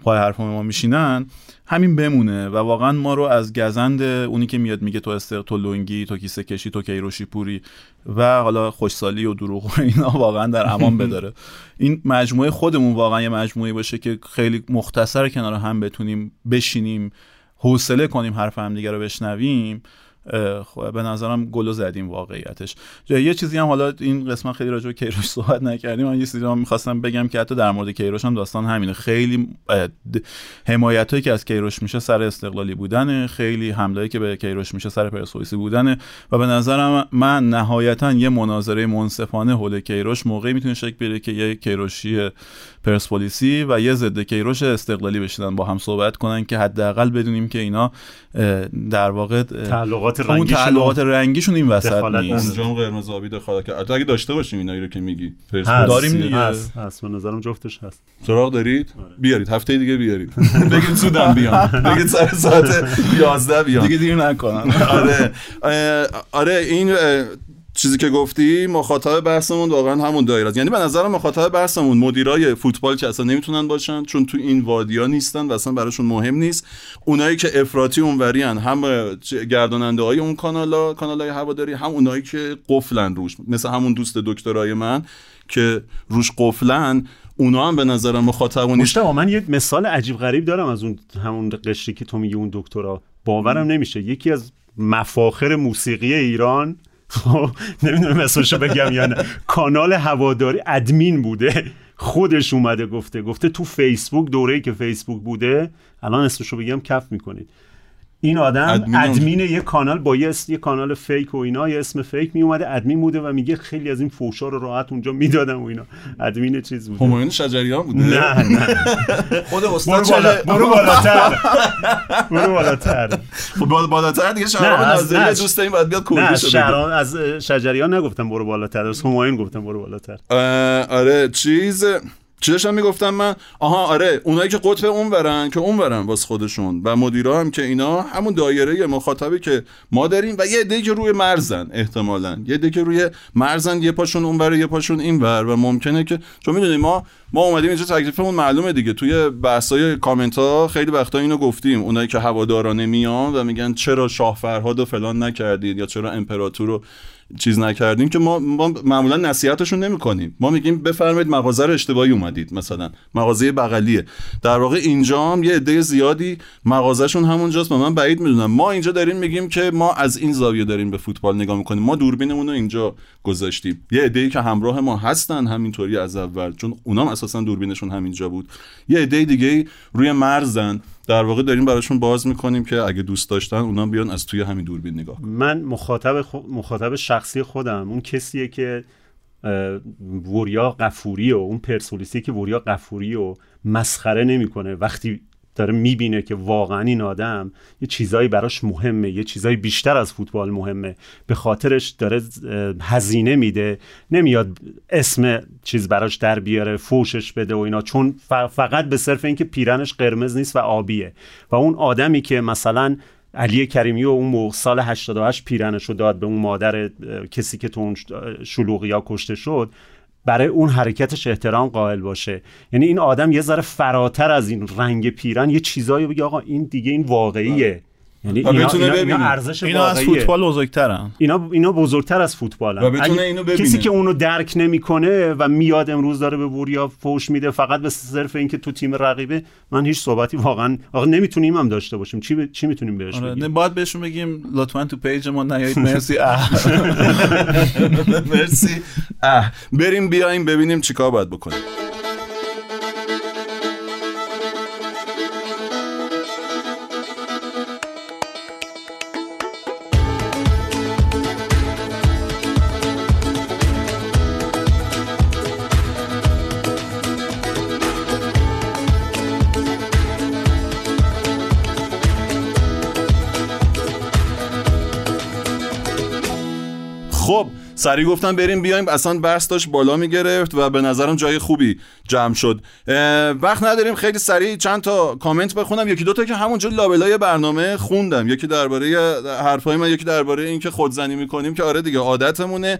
پای حرف ما میشینن همین بمونه. و واقعا ما رو از گزند اونی که میاد میگه تو استر تو لنگی تو کیسه کشی تو کیروشی پوری و حالا خوشسالی و دروغ و اینا واقعا در امان بداره. این مجموعه خودمون واقعا یه مجموعه باشه که خیلی مختصر کنار هم بتونیم بشینیم. حوصله کنیم حرف هم دیگه رو بشنویم خب به نظرم گلو زدیم واقعیتش. یه چیزی هم حالا این قسمت خیلی راجع به کیروش صحبت نکردیم. من یه چیزی رو می‌خواستم بگم که حتی در مورد کیروش هم داستان همینه. خیلی حمایت هایی که از کیروش میشه سر استقلالی بودنه. خیلی حمله که به کیروش میشه سر پرسپولیسی بودنه. و به نظرم من نهایتا یه مناظره منصفانه حول کیروش موقعی می‌تونه شکل بگیره که یه کیروشی پرسپولیسی و یه ضد کیروش استقلالی بشینن با هم صحبت کنن که حداقل بدونیم که اینا در واقع تعلقات اون رنگیشون تعلقات رنگیشون این وسط دخالت نیست. اونجا قرمز آبی دخالت کرد. اگه داشته باشیم اینایی رو که میگی. داریم دیگه. هست هست. به نظرم جفتش هست. سراغ دارید؟ بیارید. هفته دیگه بیارید. بگید زودم بیام. بگید سر ساعت 11 بیام. دیگه دیر نکنن. آره. آره این چیزی که گفتی مخاطب بحثمون واقعا همون دایره است. یعنی به نظر مخاطب بحثمون مدیرای فوتبال که اصلا نمی‌تونن باشن چون تو این وادیا نیستن و اصلا براشون مهم نیست. اونایی که افراطی اونوری هن هم گرداننده های اون کانالا کانال های هواداری هم اونایی که قفلن روش. مثل همون دوست دکترای من که روش قفلن اونا هم به نظرم مخاطبون نیست. مشتاق من یه مثال عجیب غریب دارم از اون همون قشری که تو میگی اون دکترا. باورم نمیشه. یکی از مفاخر موسیقی ایران خب نمی‌دونم اسمشو بگم یا نه. کانال هواداری ادمین بوده. خودش اومده گفته. گفته تو فیسبوک دوره‌ای که فیسبوک بوده الان اسمشو بگم کف می‌کنید. این آدم ادمین ادمین, یه کانال با یه, کانال فیک و اینا یه اسم فیک می اومده ادمین بوده و میگه خیلی از این فوشا رو راحت اونجا می‌دادم و اینا. ادمین چیز بوده. همایون شجریان بوده؟ نه نه. خود برو استاد بالا چله- برو بالاتر. برو بالاتر. خب بالا- بالاتر دیگه شهرام ناظری یه دوست این باید بیاد از بگه. شهران از شجریان نگفتم برو بالاتر از همایون گفتم برو بالاتر. آره چیز چی داشتم می‌گفتم من آها آره اونایی که قطب اون برن که اون برن واسه خودشون و مدیرا هم که اینا همون دایره مخاطبی که ما داریم و یه عده‌ای که روی مرزن احتمالا. یه عده که روی مرزن یه پاشون اون بره یه پاشون این بر و ممکنه که چون می‌دونیم ما ما اومدیم اینجا تکلیفمون معلومه دیگه. توی بحثای کامنت ها خیلی وقتا اینو گفتیم. اونایی که هوادارانه میان و میگن چرا شاه فرهاد و فلان نکردید یا چرا امپراتور رو چیز نکردیم که ما, ما معمولا نصیحتشون نمی کنیم ما میگیم بفرمایید مغازه رو اشتباهی اومدید مثلا. مغازه بغلیه. در واقع اینجا هم یه عده زیادی مغازهشون همونجاست. و من بعید می‌دونم. ما اینجا داریم میگیم که ما از این زاویه داریم به فوتبال نگاه می‌کنیم. ما دوربینمون رو اینجا گذاشتیم. یه عده‌ای که همراه ما هستن همینطوری از اول. چون اونام اساسا دوربینشون همینجا بود. یه عده دیگه روی مرزن. در واقع داریم براشون باز می‌کنیم که اگه دوست داشتن اونا بیان از توی همین دوربین نگاه. من مخاطب خو- مخاطب شخصی خودم اون کسیه که وریا قفوری و اون پرسولیسی که وریا قفوری و مسخره نمی‌کنه وقتی داره می‌بینه که واقعا این آدم یه چیزایی براش مهمه یه چیزایی بیشتر از فوتبال مهمه. به خاطرش داره هزینه میده نمیاد اسم چیز براش در بیاره فوشش بده و اینا. چون فقط به صرف اینکه پیرنش قرمز نیست و آبیه. و اون آدمی که مثلا علی کریمی و اون موقع سال 88 پیرنش رو داد به اون مادر کسی که تو اون شلوغی ها کشته شد برای اون حرکتش احترام قائل باشه. یعنی این آدم یه ذره فراتر از این رنگ پیرن یه چیزایی بگه آقا این دیگه این واقعیه. یعنی اینا, اینا, اینا ببینه. ارزش اینا از. فوتبال بزرگترن. اینا اینا بزرگتر از فوتبالن. و بتونه اگه اینو ببینه. کسی که اونو درک نمی‌کنه و میاد امروز داره به وریا فوش میده فقط به صرف اینکه تو تیم رقیبه من هیچ صحبتی واقعا آقا نمی‌تونیم هم داشته باشیم. چی ب... چی می‌تونیم بهش آره بگیم؟ نه، باید بهشون بگیم لطفا تو پیج ما نیایید. مرسی. اه. مرسی. اه. بریم بیایم ببینیم چیکار باید بکنیم. سریع گفتم بریم بیایم. اصلا بحث داشت بالا می‌گرفت و به نظرم جای خوبی جمع شد. وقت نداریم خیلی سریع چند تا کامنت بخونم. یکی دوتا که همونجا لابلای برنامه خوندم. یکی درباره حرفای من یکی درباره اینکه خودزنی می‌کنیم که آره دیگه عادتمونه.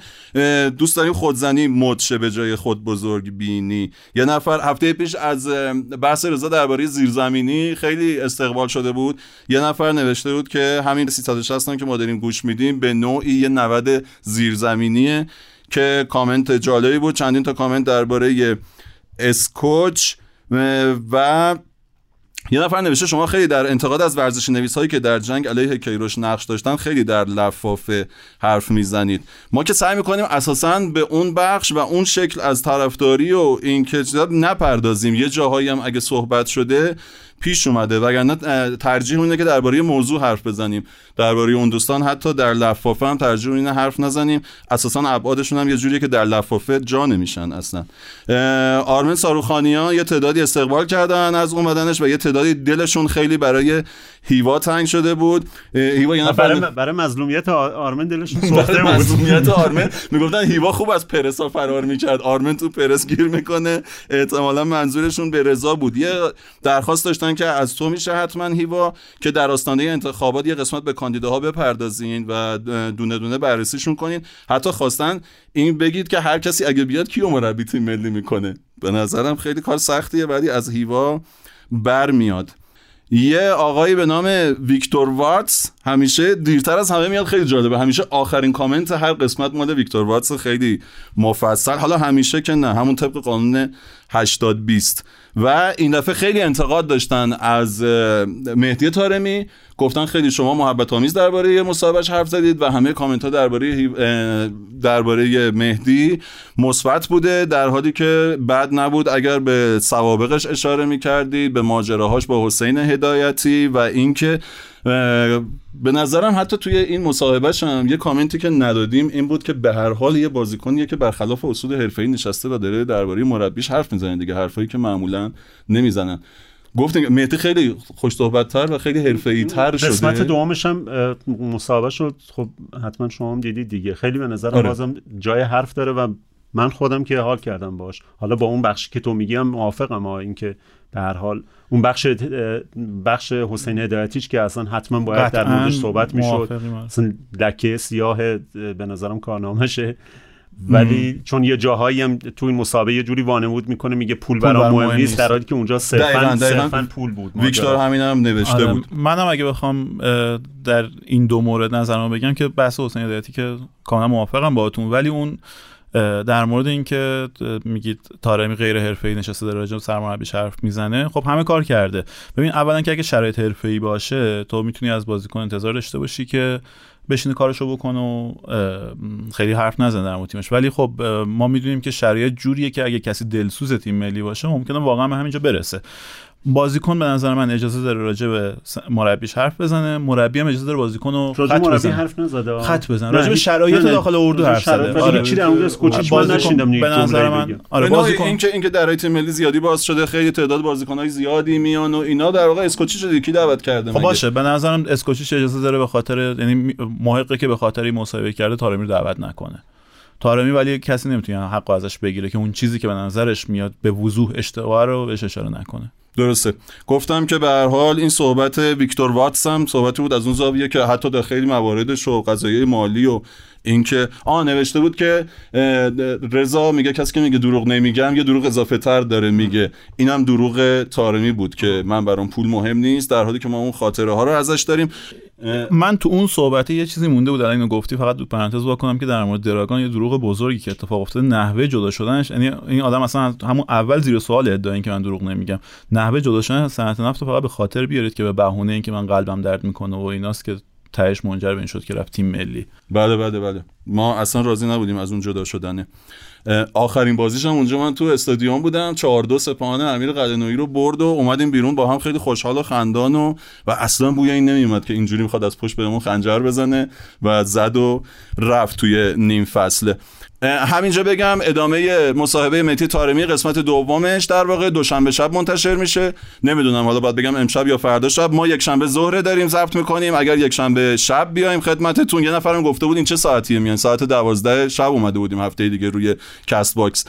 دوست داریم خودزنی مد به جای خود بزرگ بینی. یه نفر هفته پیش از بحث رضا درباره زیرزمینی خیلی استقبال شده بود. یه نفر نوشته بود که همین 360 هم که ما داریم گوش میدیم به نوعی یه 90 زیرزمینیه که کامنت جالبی بود. چندین تا کامنت درباره اسکوچ و یه نفر نوشته شما خیلی در انتقاد از ورزش نویس هایی که در جنگ علیه کیروش نقش داشتن خیلی در لفافه حرف می‌زنید. ما که سعی می‌کنیم اساسا به اون بخش و اون شکل از طرفداری و این که نپردازیم. یه جاهایی هم اگه صحبت شده پیش اومده. وگرنه ترجیح اینه که درباره موضوع حرف بزنیم. درباره اون دوستان حتی در لفافه هم ترجیح اینه حرف نزنیم. اساسا ابعادشون هم یه جوریه که در لفافه جا نمیشن اصلا. آرمن ساروخانیان یه تعدادی استقبال کردن از اومدنش و یه تعدادی دلشون خیلی برای هیوا تنگ شده بود. هیوا یه نفر برای, برای مظلومیت آرمن دلشون برای سوخته بود. مظلومیت آرمن. می‌گفتن هیوا خوب از پرسا فرار می‌کرد. آرمن تو پرس گیر می‌کنه. احتمالا منظورشون به رضا بود. یه درخواست داشتن که از تو میشه حتما هیوا که در آستانه انتخابات یه قسمت به کاندیداها بپردازین و دونه دونه بررسیشون کنین. حتی خواستن این بگید که هر کسی اگه بیاد کیو مربی تیم ملی می‌کنه. به نظرم خیلی کار سختیه ولی از هیوا برمیاد. یه آقایی به نام ویکتور واتس همیشه دیرتر از همه میاد خیلی جالبه. همیشه آخرین کامنت هر قسمت مال ویکتور واتس خیلی مفصل. حالا همیشه که نه همون طبق قانون 80 20 و این دفعه خیلی انتقاد داشتن از مهدی تارمی گفتن خیلی شما محبت آمیز درباره مصاحبهش حرف زدید و همه کامنت ها درباره درباره مهدی مثبت بوده در حالی که بد نبود اگر به سوابقش اشاره می‌کردید به ماجراهاش با حسین هدایتی و اینکه به نظرم حتی توی این مصاحبهش هم یه کامنتی که ندادیم این بود که به هر حال یه بازیکنیه که برخلاف اصول حرفه‌ای نشسته و داره درباره مربیش حرف می‌زنه دیگه حرفایی که معمولا نمی‌زنن. گفتیم مهدی خیلی خوش صحبت‌تر و خیلی حرفه‌ای تر شده. قسمت دومش هم مصاحبه شد خب حتما شما هم دیدید دیگه. خیلی به نظرم آره. بازم جای حرف داره و من خودم که حال کردم باش حالا با اون بخشی که تو میگی هم موافقم اینکه به هر حال. اون بخش بخش حسین هدایتیش که اصلا حتما باید در موردش صحبت می‌شد. اصلا لکه سیاه اه، به نظرم کارنامهشه. ولی چون یه جاهایی هم تو این مسابقه یه جوری وانمود می‌کنه میگه پول پول برام مهم نیست. در حالی که اونجا صرفا پول بود. ویکتور. همین هم نوشته آره، بود. منم اگه بخوام در این دو مورد نظرمو بگم که بحث حسین هدایتی که کاملا موافقم باهاتون. ولی اون در مورد اینکه میگید تارمی غیر حرفه‌ای نشسته داره راجع به سرمربیش حرف می‌زنه خب همه کار کرده. ببین اولا که اگه شرایط حرفه‌ای باشه تو می‌تونی از بازیکن انتظار داشته باشی که بشینه کارشو بکنه و خیلی حرف نزنه در تیمش. ولی خب ما می‌دونیم که شرایط جوریه که اگه کسی دلسوز تیم ملی باشه ممکنه واقعا به همینجا برسه. بازیکن به نظر من اجازه داره راجع به مربیش حرف بزنه. مربی هم اجازه داره بازیکن رو راجع خط مربی بزنه. حرف نزده. خط بزن نه، راجع به شرایط. داخل اردو حرف زده. راجع به چی در مورد اسکوچیچ من بازیکن- نشیندم به نظر من. آره بازیکن این که این که درای تیم ملی زیادی باز شده خیلی تعداد بازیکنهای زیادی میان و اینا در واقع اسکوچی شده کی دعوت کرده خب؟ باشه. به نظرم اسکوچیش اجازه داره به خاطر یعنی محقه که به خاطر مصاحبه کرده تارمی رو دعوت نکنه. تارمی ولی کسی نمی‌تونه حق ازش بگیره که اون چیزی که به نظرش میاد به وضوح اشتباه رو بهش اشاره نکنه. درسته. گفتم که به هر حال این صحبت ویکتور واتس هم صحبتی بود از اون زاویه که حتی در خیلی مواردش و قضایای مالی و اینکه آ نوشته بود که رضا میگه کسی که میگه دروغ نمیگم یه دروغ اضافه تر داره میگه. اینم دروغ تارمی بود که من برام پول مهم نیست در حالی که ما اون خاطره ها رو ازش داریم. من تو اون صحبته یه چیزی مونده بود الان اینو گفتی فقط دو پرانتز واکنم که در مورد دراگان یه دروغ بزرگی که اتفاق افتاده نحوه جدا شدنش. یعنی این آدم اصلا همون اول زیر سوال ادعا که من دروغ نمیگم. نحوه جدا شدن صنعت نفت رو فقط به خاطر بیارید که به بهونه اینکه من قلبم درد می‌کنه و ایناست که تهش منجر به این شد که رفت تیم ملی. بله بله بله. ما اصلا راضی نبودیم از اون جدا شدنه آخرین بازیش هم اونجا من تو استادیوم بودم. چهار دو سپاهانه امیر قلعه‌نویی رو برد و اومدیم بیرون با هم خیلی خوشحال و خندان و و اصلا بوی این نمیومد که اینجوری می‌خواد از پشت بهمون خنجر بزنه و زد و رفت توی نیم فصله همینجا بگم ادامه مصاحبه متی تارمی قسمت دومش در واقع دوشنبه شب منتشر میشه. نمی‌دونم حالا باید بگم امشب یا فردا شب. ما یک شنبه ظهر داریم ضبط می‌کنیم. اگر یک شنبه شب بیایم خدمتتون یه نفرم گفته بود این چه ساعتیه میان؟ ساعت دوازده شب اومده بودیم هفته دیگه روی Castbox.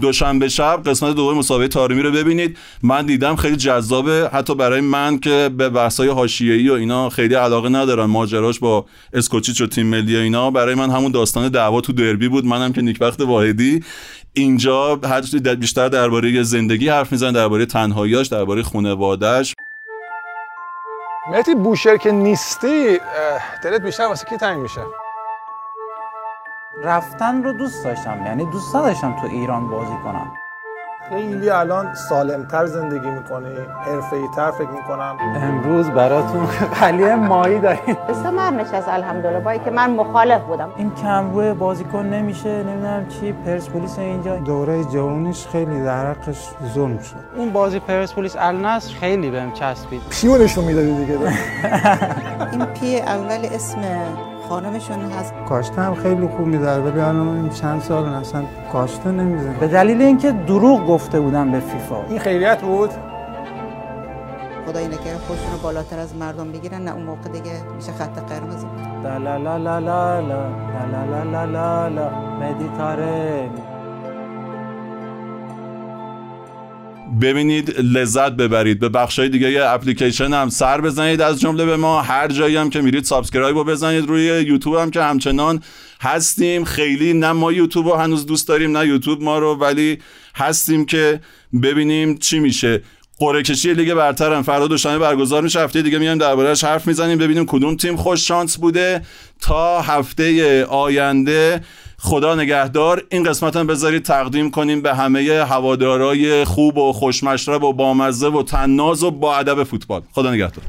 دوشنبه شب قسمت دوم مسابقه طارمی رو ببینید. من دیدم خیلی جذابه. حتی برای من که به بحث‌های حاشیه‌ای و اینا خیلی علاقه ندارم. ماجراش با اسکوچیچ و تیم ملی اینا. برای من همون داستان دعوا تو دربی بود. منم که نیکبخت واحدی. اینجا هر در- بیشتر درباره زندگی حرف می‌زنه درباره تنهاییاش درباره خانواده‌اش. مهدی بوشهر که نیستی دلت بیشتر واسه کی تنگ میشه؟ رفتن رو دوست داشتم یعنی دوست نداشتم تو ایران بازی کنم. خیلی الان سالمتر زندگی می‌کنی حرفه‌ای تر فکر می‌کنم. امروز براتون قلیه ماهی داریم. استمر نشست الحمدلله. با که من مخالف بودم. این کمبوی بازیکن نمیشه نمی‌دونم چی پرسپولیس اینجا. دوره جوانیش خیلی در حقش ظلم شد. اون بازی پرسپولیس النصر خیلی بهم چسبید. پیونشون می‌دادی دیگه. این پی اول اسم خانمشون هست کاشته هم خیلی خوب می‌داد ولی الان این چند سال اصلا کاشته نمی‌زنه به دلیل اینکه دروغ گفته بودم به فیفا این خیریت بود خدای نکره خودشون رو بالاتر از مردم بگیرن نه اون موقع دیگه میشه خط قرمز لا لا لا لا لا لا لا لا لا لا ببینید لذت ببرید. به بخشای دیگه اپلیکیشن هم سر بزنید از جمله به ما. هر جایی هم که میرید subscribe رو بزنید روی یوتیوب هم که همچنان هستیم. خیلی نه ما یوتیوب رو هنوز دوست داریم نه یوتیوب ما رو ولی هستیم که ببینیم چی میشه. قرعه کشی لیگ برتر هم فردا دوشنبه برگزار میشه. هفته دیگه میایم دربارهش حرف می‌زنیم. ببینیم کدوم تیم خوش شانس بوده تا هفته آینده. خدا نگهدار این قسمت هم بذارید تقدیم کنیم به همه هوادارای خوب و خوشمشرب و بامزه و تناز و با ادب فوتبال. خدا نگهدار.